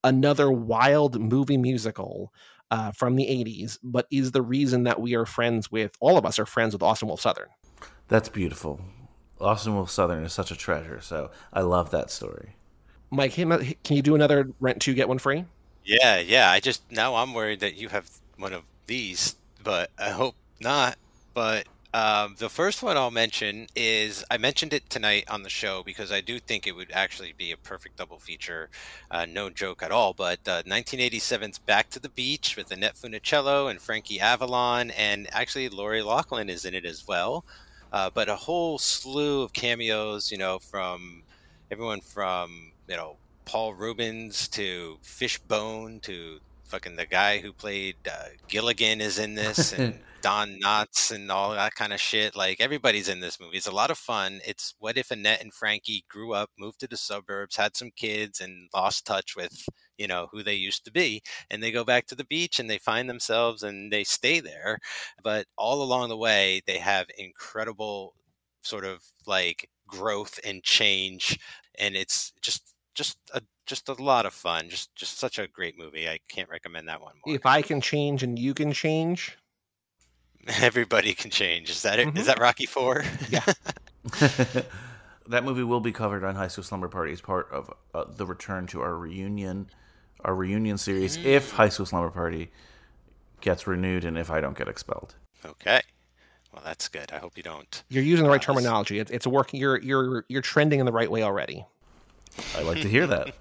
Another wild movie musical uh, from the '80s, but is the reason that we are friends with all of us are friends with Austin Wolf Southern. That's beautiful. Austin Wolf Southern is such a treasure, so I love that story. Mike, can you do another rent two get one free? Yeah, yeah. I just now I'm worried that you have one of these, but I hope not. But um, the first one I'll mention is I mentioned it tonight on the show because I do think it would actually be a perfect double feature. Uh, no joke at all. But uh, 1987's Back to the Beach with Annette Funicello and Frankie Avalon, and actually Lori Loughlin is in it as well. Uh, but a whole slew of cameos, you know, from everyone from you know Paul Reubens to Fishbone to fucking the guy who played uh, Gilligan is in this and Don Knotts and all that kind of shit. Like everybody's in this movie. It's a lot of fun. It's what if Annette and Frankie grew up, moved to the suburbs, had some kids, and lost touch with you know who they used to be, and they go back to the beach and they find themselves and they stay there. But all along the way, they have incredible sort of like growth and change, and it's just just a just a lot of fun. Just just such a great movie. I can't recommend that one more. If I can change and you can change, Everybody can change. Is that it? Is Mhm. that Rocky Four? Yeah. that movie will be covered on High School Slumber Party as part of uh, the return to our reunion, our reunion series. If High School Slumber Party gets renewed and if I don't get expelled. okay. Well, that's good. I hope you don't. you're using the right terminology. It's, it's working. You're you're you're trending in the right way already. I like to hear that.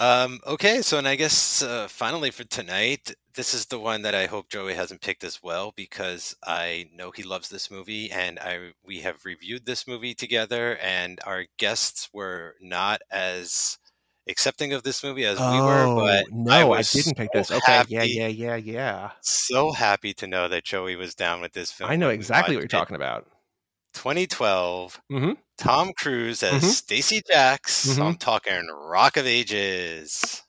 Um, okay, so and I guess uh, finally for tonight, this is the one that I hope Joey hasn't picked as well because I know he loves this movie, and I we have reviewed this movie together, and our guests were not as accepting of this movie as we were. But Oh, no, I, was didn't pick this. Okay, yeah, happy- yeah, yeah, yeah. So happy to know that Joey was down with this film. I know exactly what you're it. talking about. 2012. Mhm. Tom Cruise as Mhm. Stacee Jaxx. Mhm. I'm talking Rock of Ages.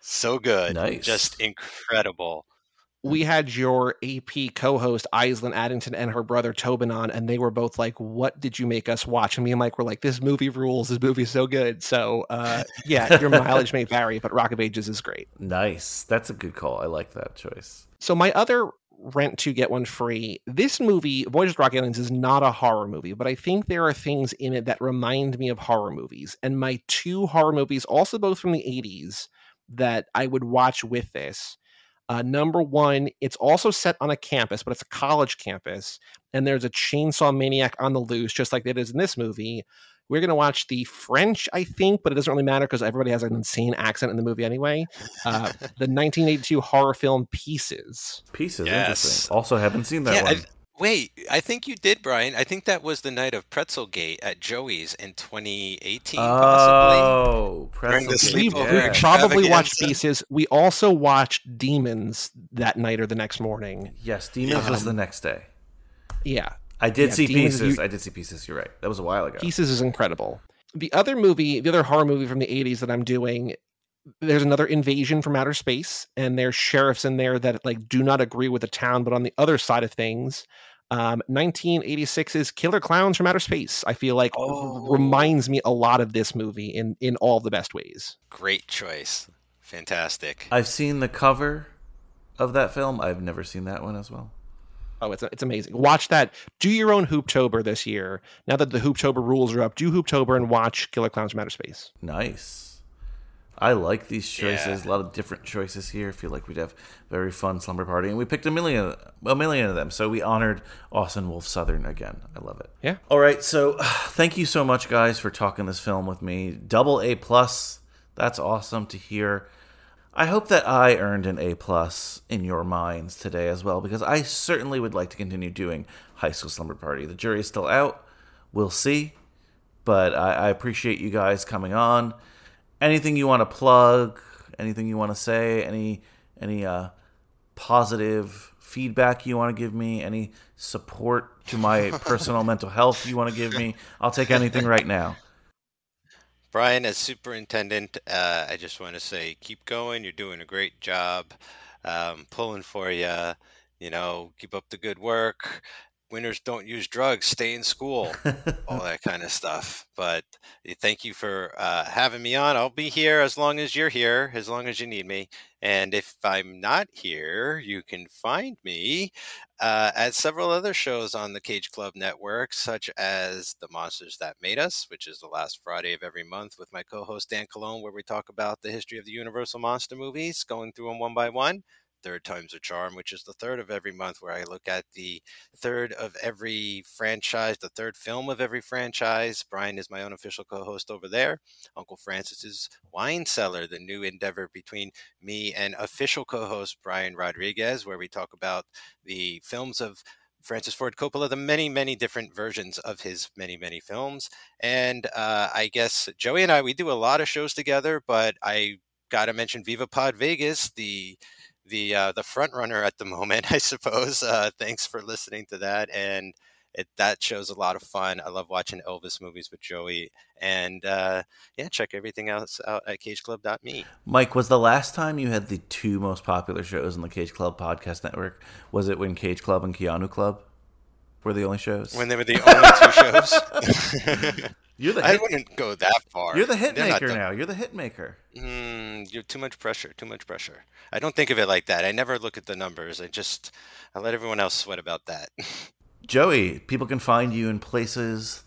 So good. Nice. Just incredible. We had your AP co-host Aislinn Addington and her brother Tobin on, and they were both like, "What did you make us watch?" And me and Mike were like, "This movie rules. This movie's so good." So, uh, yeah, your mileage may vary, but Rock of Ages is great. Nice. That's a good call. I like that choice. So my other rent to get one free. This movie, Voyages to Rock Aliens, is not a horror movie, but I think there are things in it that remind me of horror movies. And my two horror movies, also both from the 80s, that I would watch with this. Uh, number one, it's also set on a campus, but it's a college campus, and there's a chainsaw maniac on the loose, just like it is in this movie. We're going to watch the French, I think, but it doesn't really matter because everybody has an insane accent in the movie anyway. Uh, the 1982 horror film Pieces. Pieces. Yes. Interesting. Also, haven't seen that yeah, one. I, wait, I think you did, Brian. I think that was the night of Pretzelgate at Joey's in 2018, possibly. Oh, During Pretzelgate, We've, yeah. we've probably watched. Pieces. We also watched Demons that night or the next morning. Yes, Demons was Um, the next day. Yeah. I did yeah, see Demons, pieces. you- I did see pieces. You're right. That was a while ago. Pieces is incredible. The other movie, the other horror movie from the 80s that I'm doing, there's another invasion from outer space, and there's sheriffs in there that like do not agree with the town, but on the other side of things. Um, 1986's Killer Clowns from Outer Space. I feel like Oh. reminds me a lot of this movie in in all the best ways. Great choice. Fantastic. I've seen the cover of that film. I've never seen that one as well. Oh, it's it's amazing. Watch that. Do your own Hooptober this year. Now that the Hooptober rules are up, do Hooptober and watch Killer Clowns from Outer Space. Nice. I like these choices. Yeah. A lot of different choices here. I feel like we'd have very fun slumber party, and we picked a million, a million of them. So we honored Austin Wolf Southern again. I love it. Yeah. All right. So thank you so much, guys, for talking this film with me. Double A plus. That's awesome to hear. I hope that I earned an A plus in your minds today as well, because I certainly would like to continue doing High School Slumber Party. The jury's still out. We'll see. But I, I appreciate you guys coming on. Anything you want to plug? anything you want to say? Any any uh, positive feedback you want to give me? Any support to my personal mental health you want to give me? I'll take anything right now. Brian, as superintendent, uh, I just want to say, keep going. You're doing a great job. Um, pulling for you. You know, keep up the good work. Winners don't use drugs. Stay in school. all that kind of stuff. But thank you for uh, having me on. I'll be here as long as you're here, as long as you need me. And if I'm not here, you can find me uh, at several other shows on the Cage Club Network, such as The Monsters That Made Us, which is the last Friday of every month with my co host Dan Colon, where we talk about the history of the Universal Monster movies, going through them one by one. Third Time's a Charm, which is the third of every month, where I look at the third of every franchise, the third film of every franchise. Brian is my own official co host over there. Uncle Francis's Wine Cellar, the new endeavor between me and official co host Brian Rodriguez, where we talk about the films of Francis Ford Coppola, the many, many different versions of his many, many films. And uh, I guess Joey and I, we do a lot of shows together, but I got to mention Viva Pod Vegas, the the uh, the front runner at the moment, I suppose. Uh, thanks for listening to that, and it that show's a lot of fun. I love watching Elvis movies with Joey, and uh, yeah, check everything else out at CageClub.me. Mike, was the last time you had the two most popular shows on the Cage Club podcast network? Was it when Cage Club and Keanu Club were the only shows? When they were the only two shows. You're the I hit- wouldn't go that far. You're the hit They're maker the- now. You're the hit maker. Mm, you're too much pressure. Too much pressure. I don't think of it like that. I never look at the numbers. I just I let everyone else sweat about that. Joey, people can find you in places,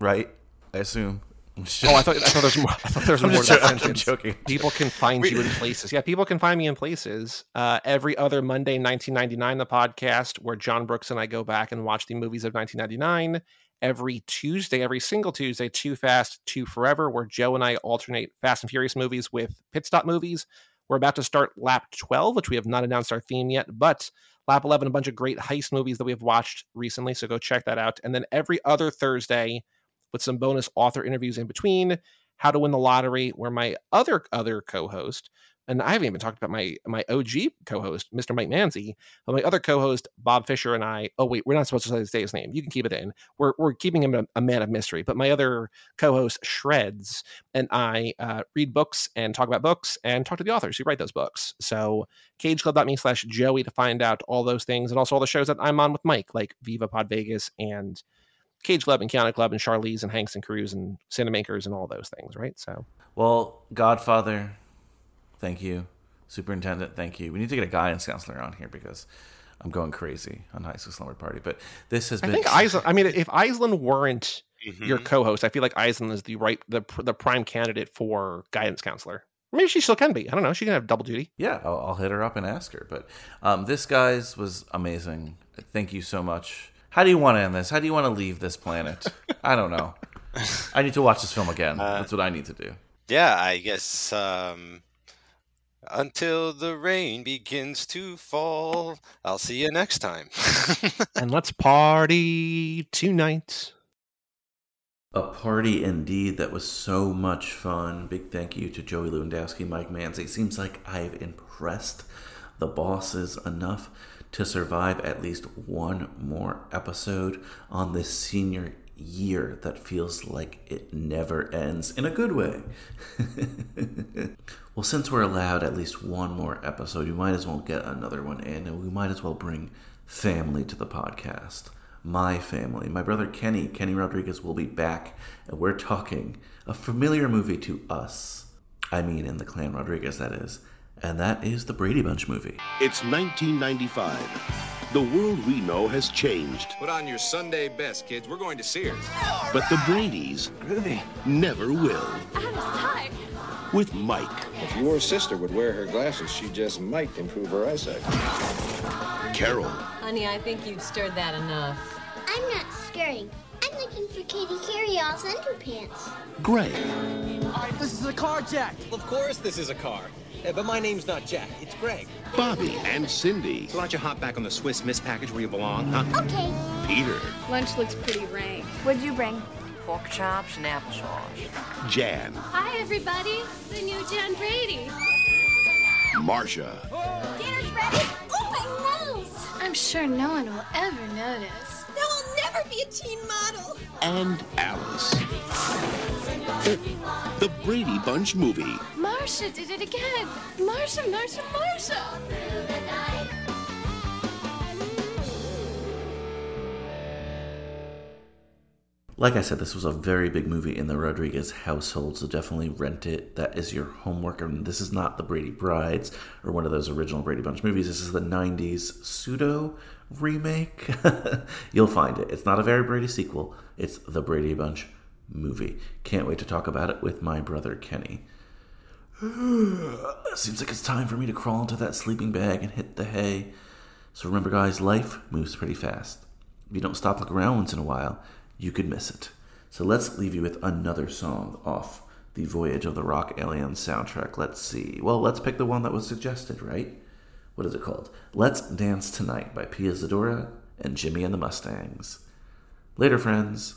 right? I assume. Oh, I thought, I thought there was more. I thought there was I'm more. just that I'm sentence. joking. People can find you in places. Yeah, people can find me in places. Uh, every other Monday, 1999, the podcast where John Brooks and I go back and watch the movies of 1999. Every Tuesday, every single Tuesday, Too Fast, Too Forever, where Joe and I alternate Fast and Furious movies with pit stop movies. We're about to start lap 12, which we have not announced our theme yet, but lap 11, a bunch of great heist movies that we have watched recently. So go check that out. And then every other Thursday, with some bonus author interviews in between, how to win the lottery, where my other other co-host, and I haven't even talked about my my OG co-host, Mr. Mike Manzi, but my other co-host, Bob Fisher, and I. Oh wait, we're not supposed to say his name. You can keep it in. We're we're keeping him a, a man of mystery. But my other co-host, Shreds, and I uh, read books and talk about books and talk to the authors who write those books. So cageclub.me slash Joey to find out all those things and also all the shows that I'm on with Mike, like Viva Pod Vegas and Cage Club and Keanu Club and Charlize and Hanks and Cruise and Cinemakers and all those things, right? So Well, Godfather, thank you. Superintendent, thank you. We need to get a guidance counselor on here because I'm going crazy on High School Slumber Party. But this has I been. think Aislinn. I mean, if Aislinn weren't your Mhm. co-host, I feel like Aislinn is the right the the prime candidate for guidance counselor. Maybe she still can be. I don't know. She can have double duty. Yeah, I'll, I'll hit her up and ask her. But um, this, guys, was amazing. Thank you so much. How do you want to end this? How do you want to leave this planet? I don't know. I need to watch this film again. Uh, That's what I need to do. yeah, I guess um, until the rain begins to fall, I'll see you next time. And let's party tonight. A party indeed that was so much fun. Big thank you to Joey Lewandowski, Mike Manzi. It seems like I've impressed the bosses enough to survive at least one more episode on this senior year that feels like it never ends in a good way. well, since we're allowed at least one more episode, you might as well get another one in, and we might as well bring family to the podcast. My family. My brother Kenny, Kenny Rodriguez, will be back, and we're talking a familiar movie to us. I mean, in the Clan Rodriguez, that is. And that is the Brady Bunch movie. It's 1995. The world we know has changed, Put on your Sunday best, kids. We're going to Sears. but the Brady's Groovy. never will. With Mike, If your sister would wear her glasses, she just might improve her eyesight. Carol, Honey, I think you've stirred that enough. I'm not scaring. I'm looking for Kitty Karryall's underpants. Greg, This is a car, Jack. Of course, this is a car. Uh, but my name's not Jack. It's Greg. Bobby, and Cindy. So why don't you hop back on the Swiss Miss package where you belong, huh? Okay. Peter, Lunch looks pretty rank. What'd you bring? Pork chops and applesauce. Jan, Hi, everybody. It's the new Jan Brady. Marcia, Dinner's ready. Oh, my nose. I'm sure no one will ever notice. There will never be a teen model. and Alice. The Brady Bunch movie. Marcia did it again. Marcia, Marcia, Marcia. Like I said, this was a very big movie in the Rodriguez household, so definitely rent it. That is your homework. I mean, this is not the Brady Brides or one of those original Brady Bunch movies. This is the 90s pseudo remake. You'll find it. It's not a very Brady sequel, it's the Brady Bunch movie. Can't wait to talk about it with my brother Kenny. Seems like it's time for me to crawl into that sleeping bag and hit the hay. So remember, guys, life moves pretty fast. If you don't stop look around once in a while, you could miss it. So let's leave you with another song off the Voyage of the Rock Alien soundtrack. Let's see. Well, let's pick the one that was suggested, right? What is it called? Let's Dance Tonight by Pia Zadora and Jimmy and the Mustangs. Later, friends.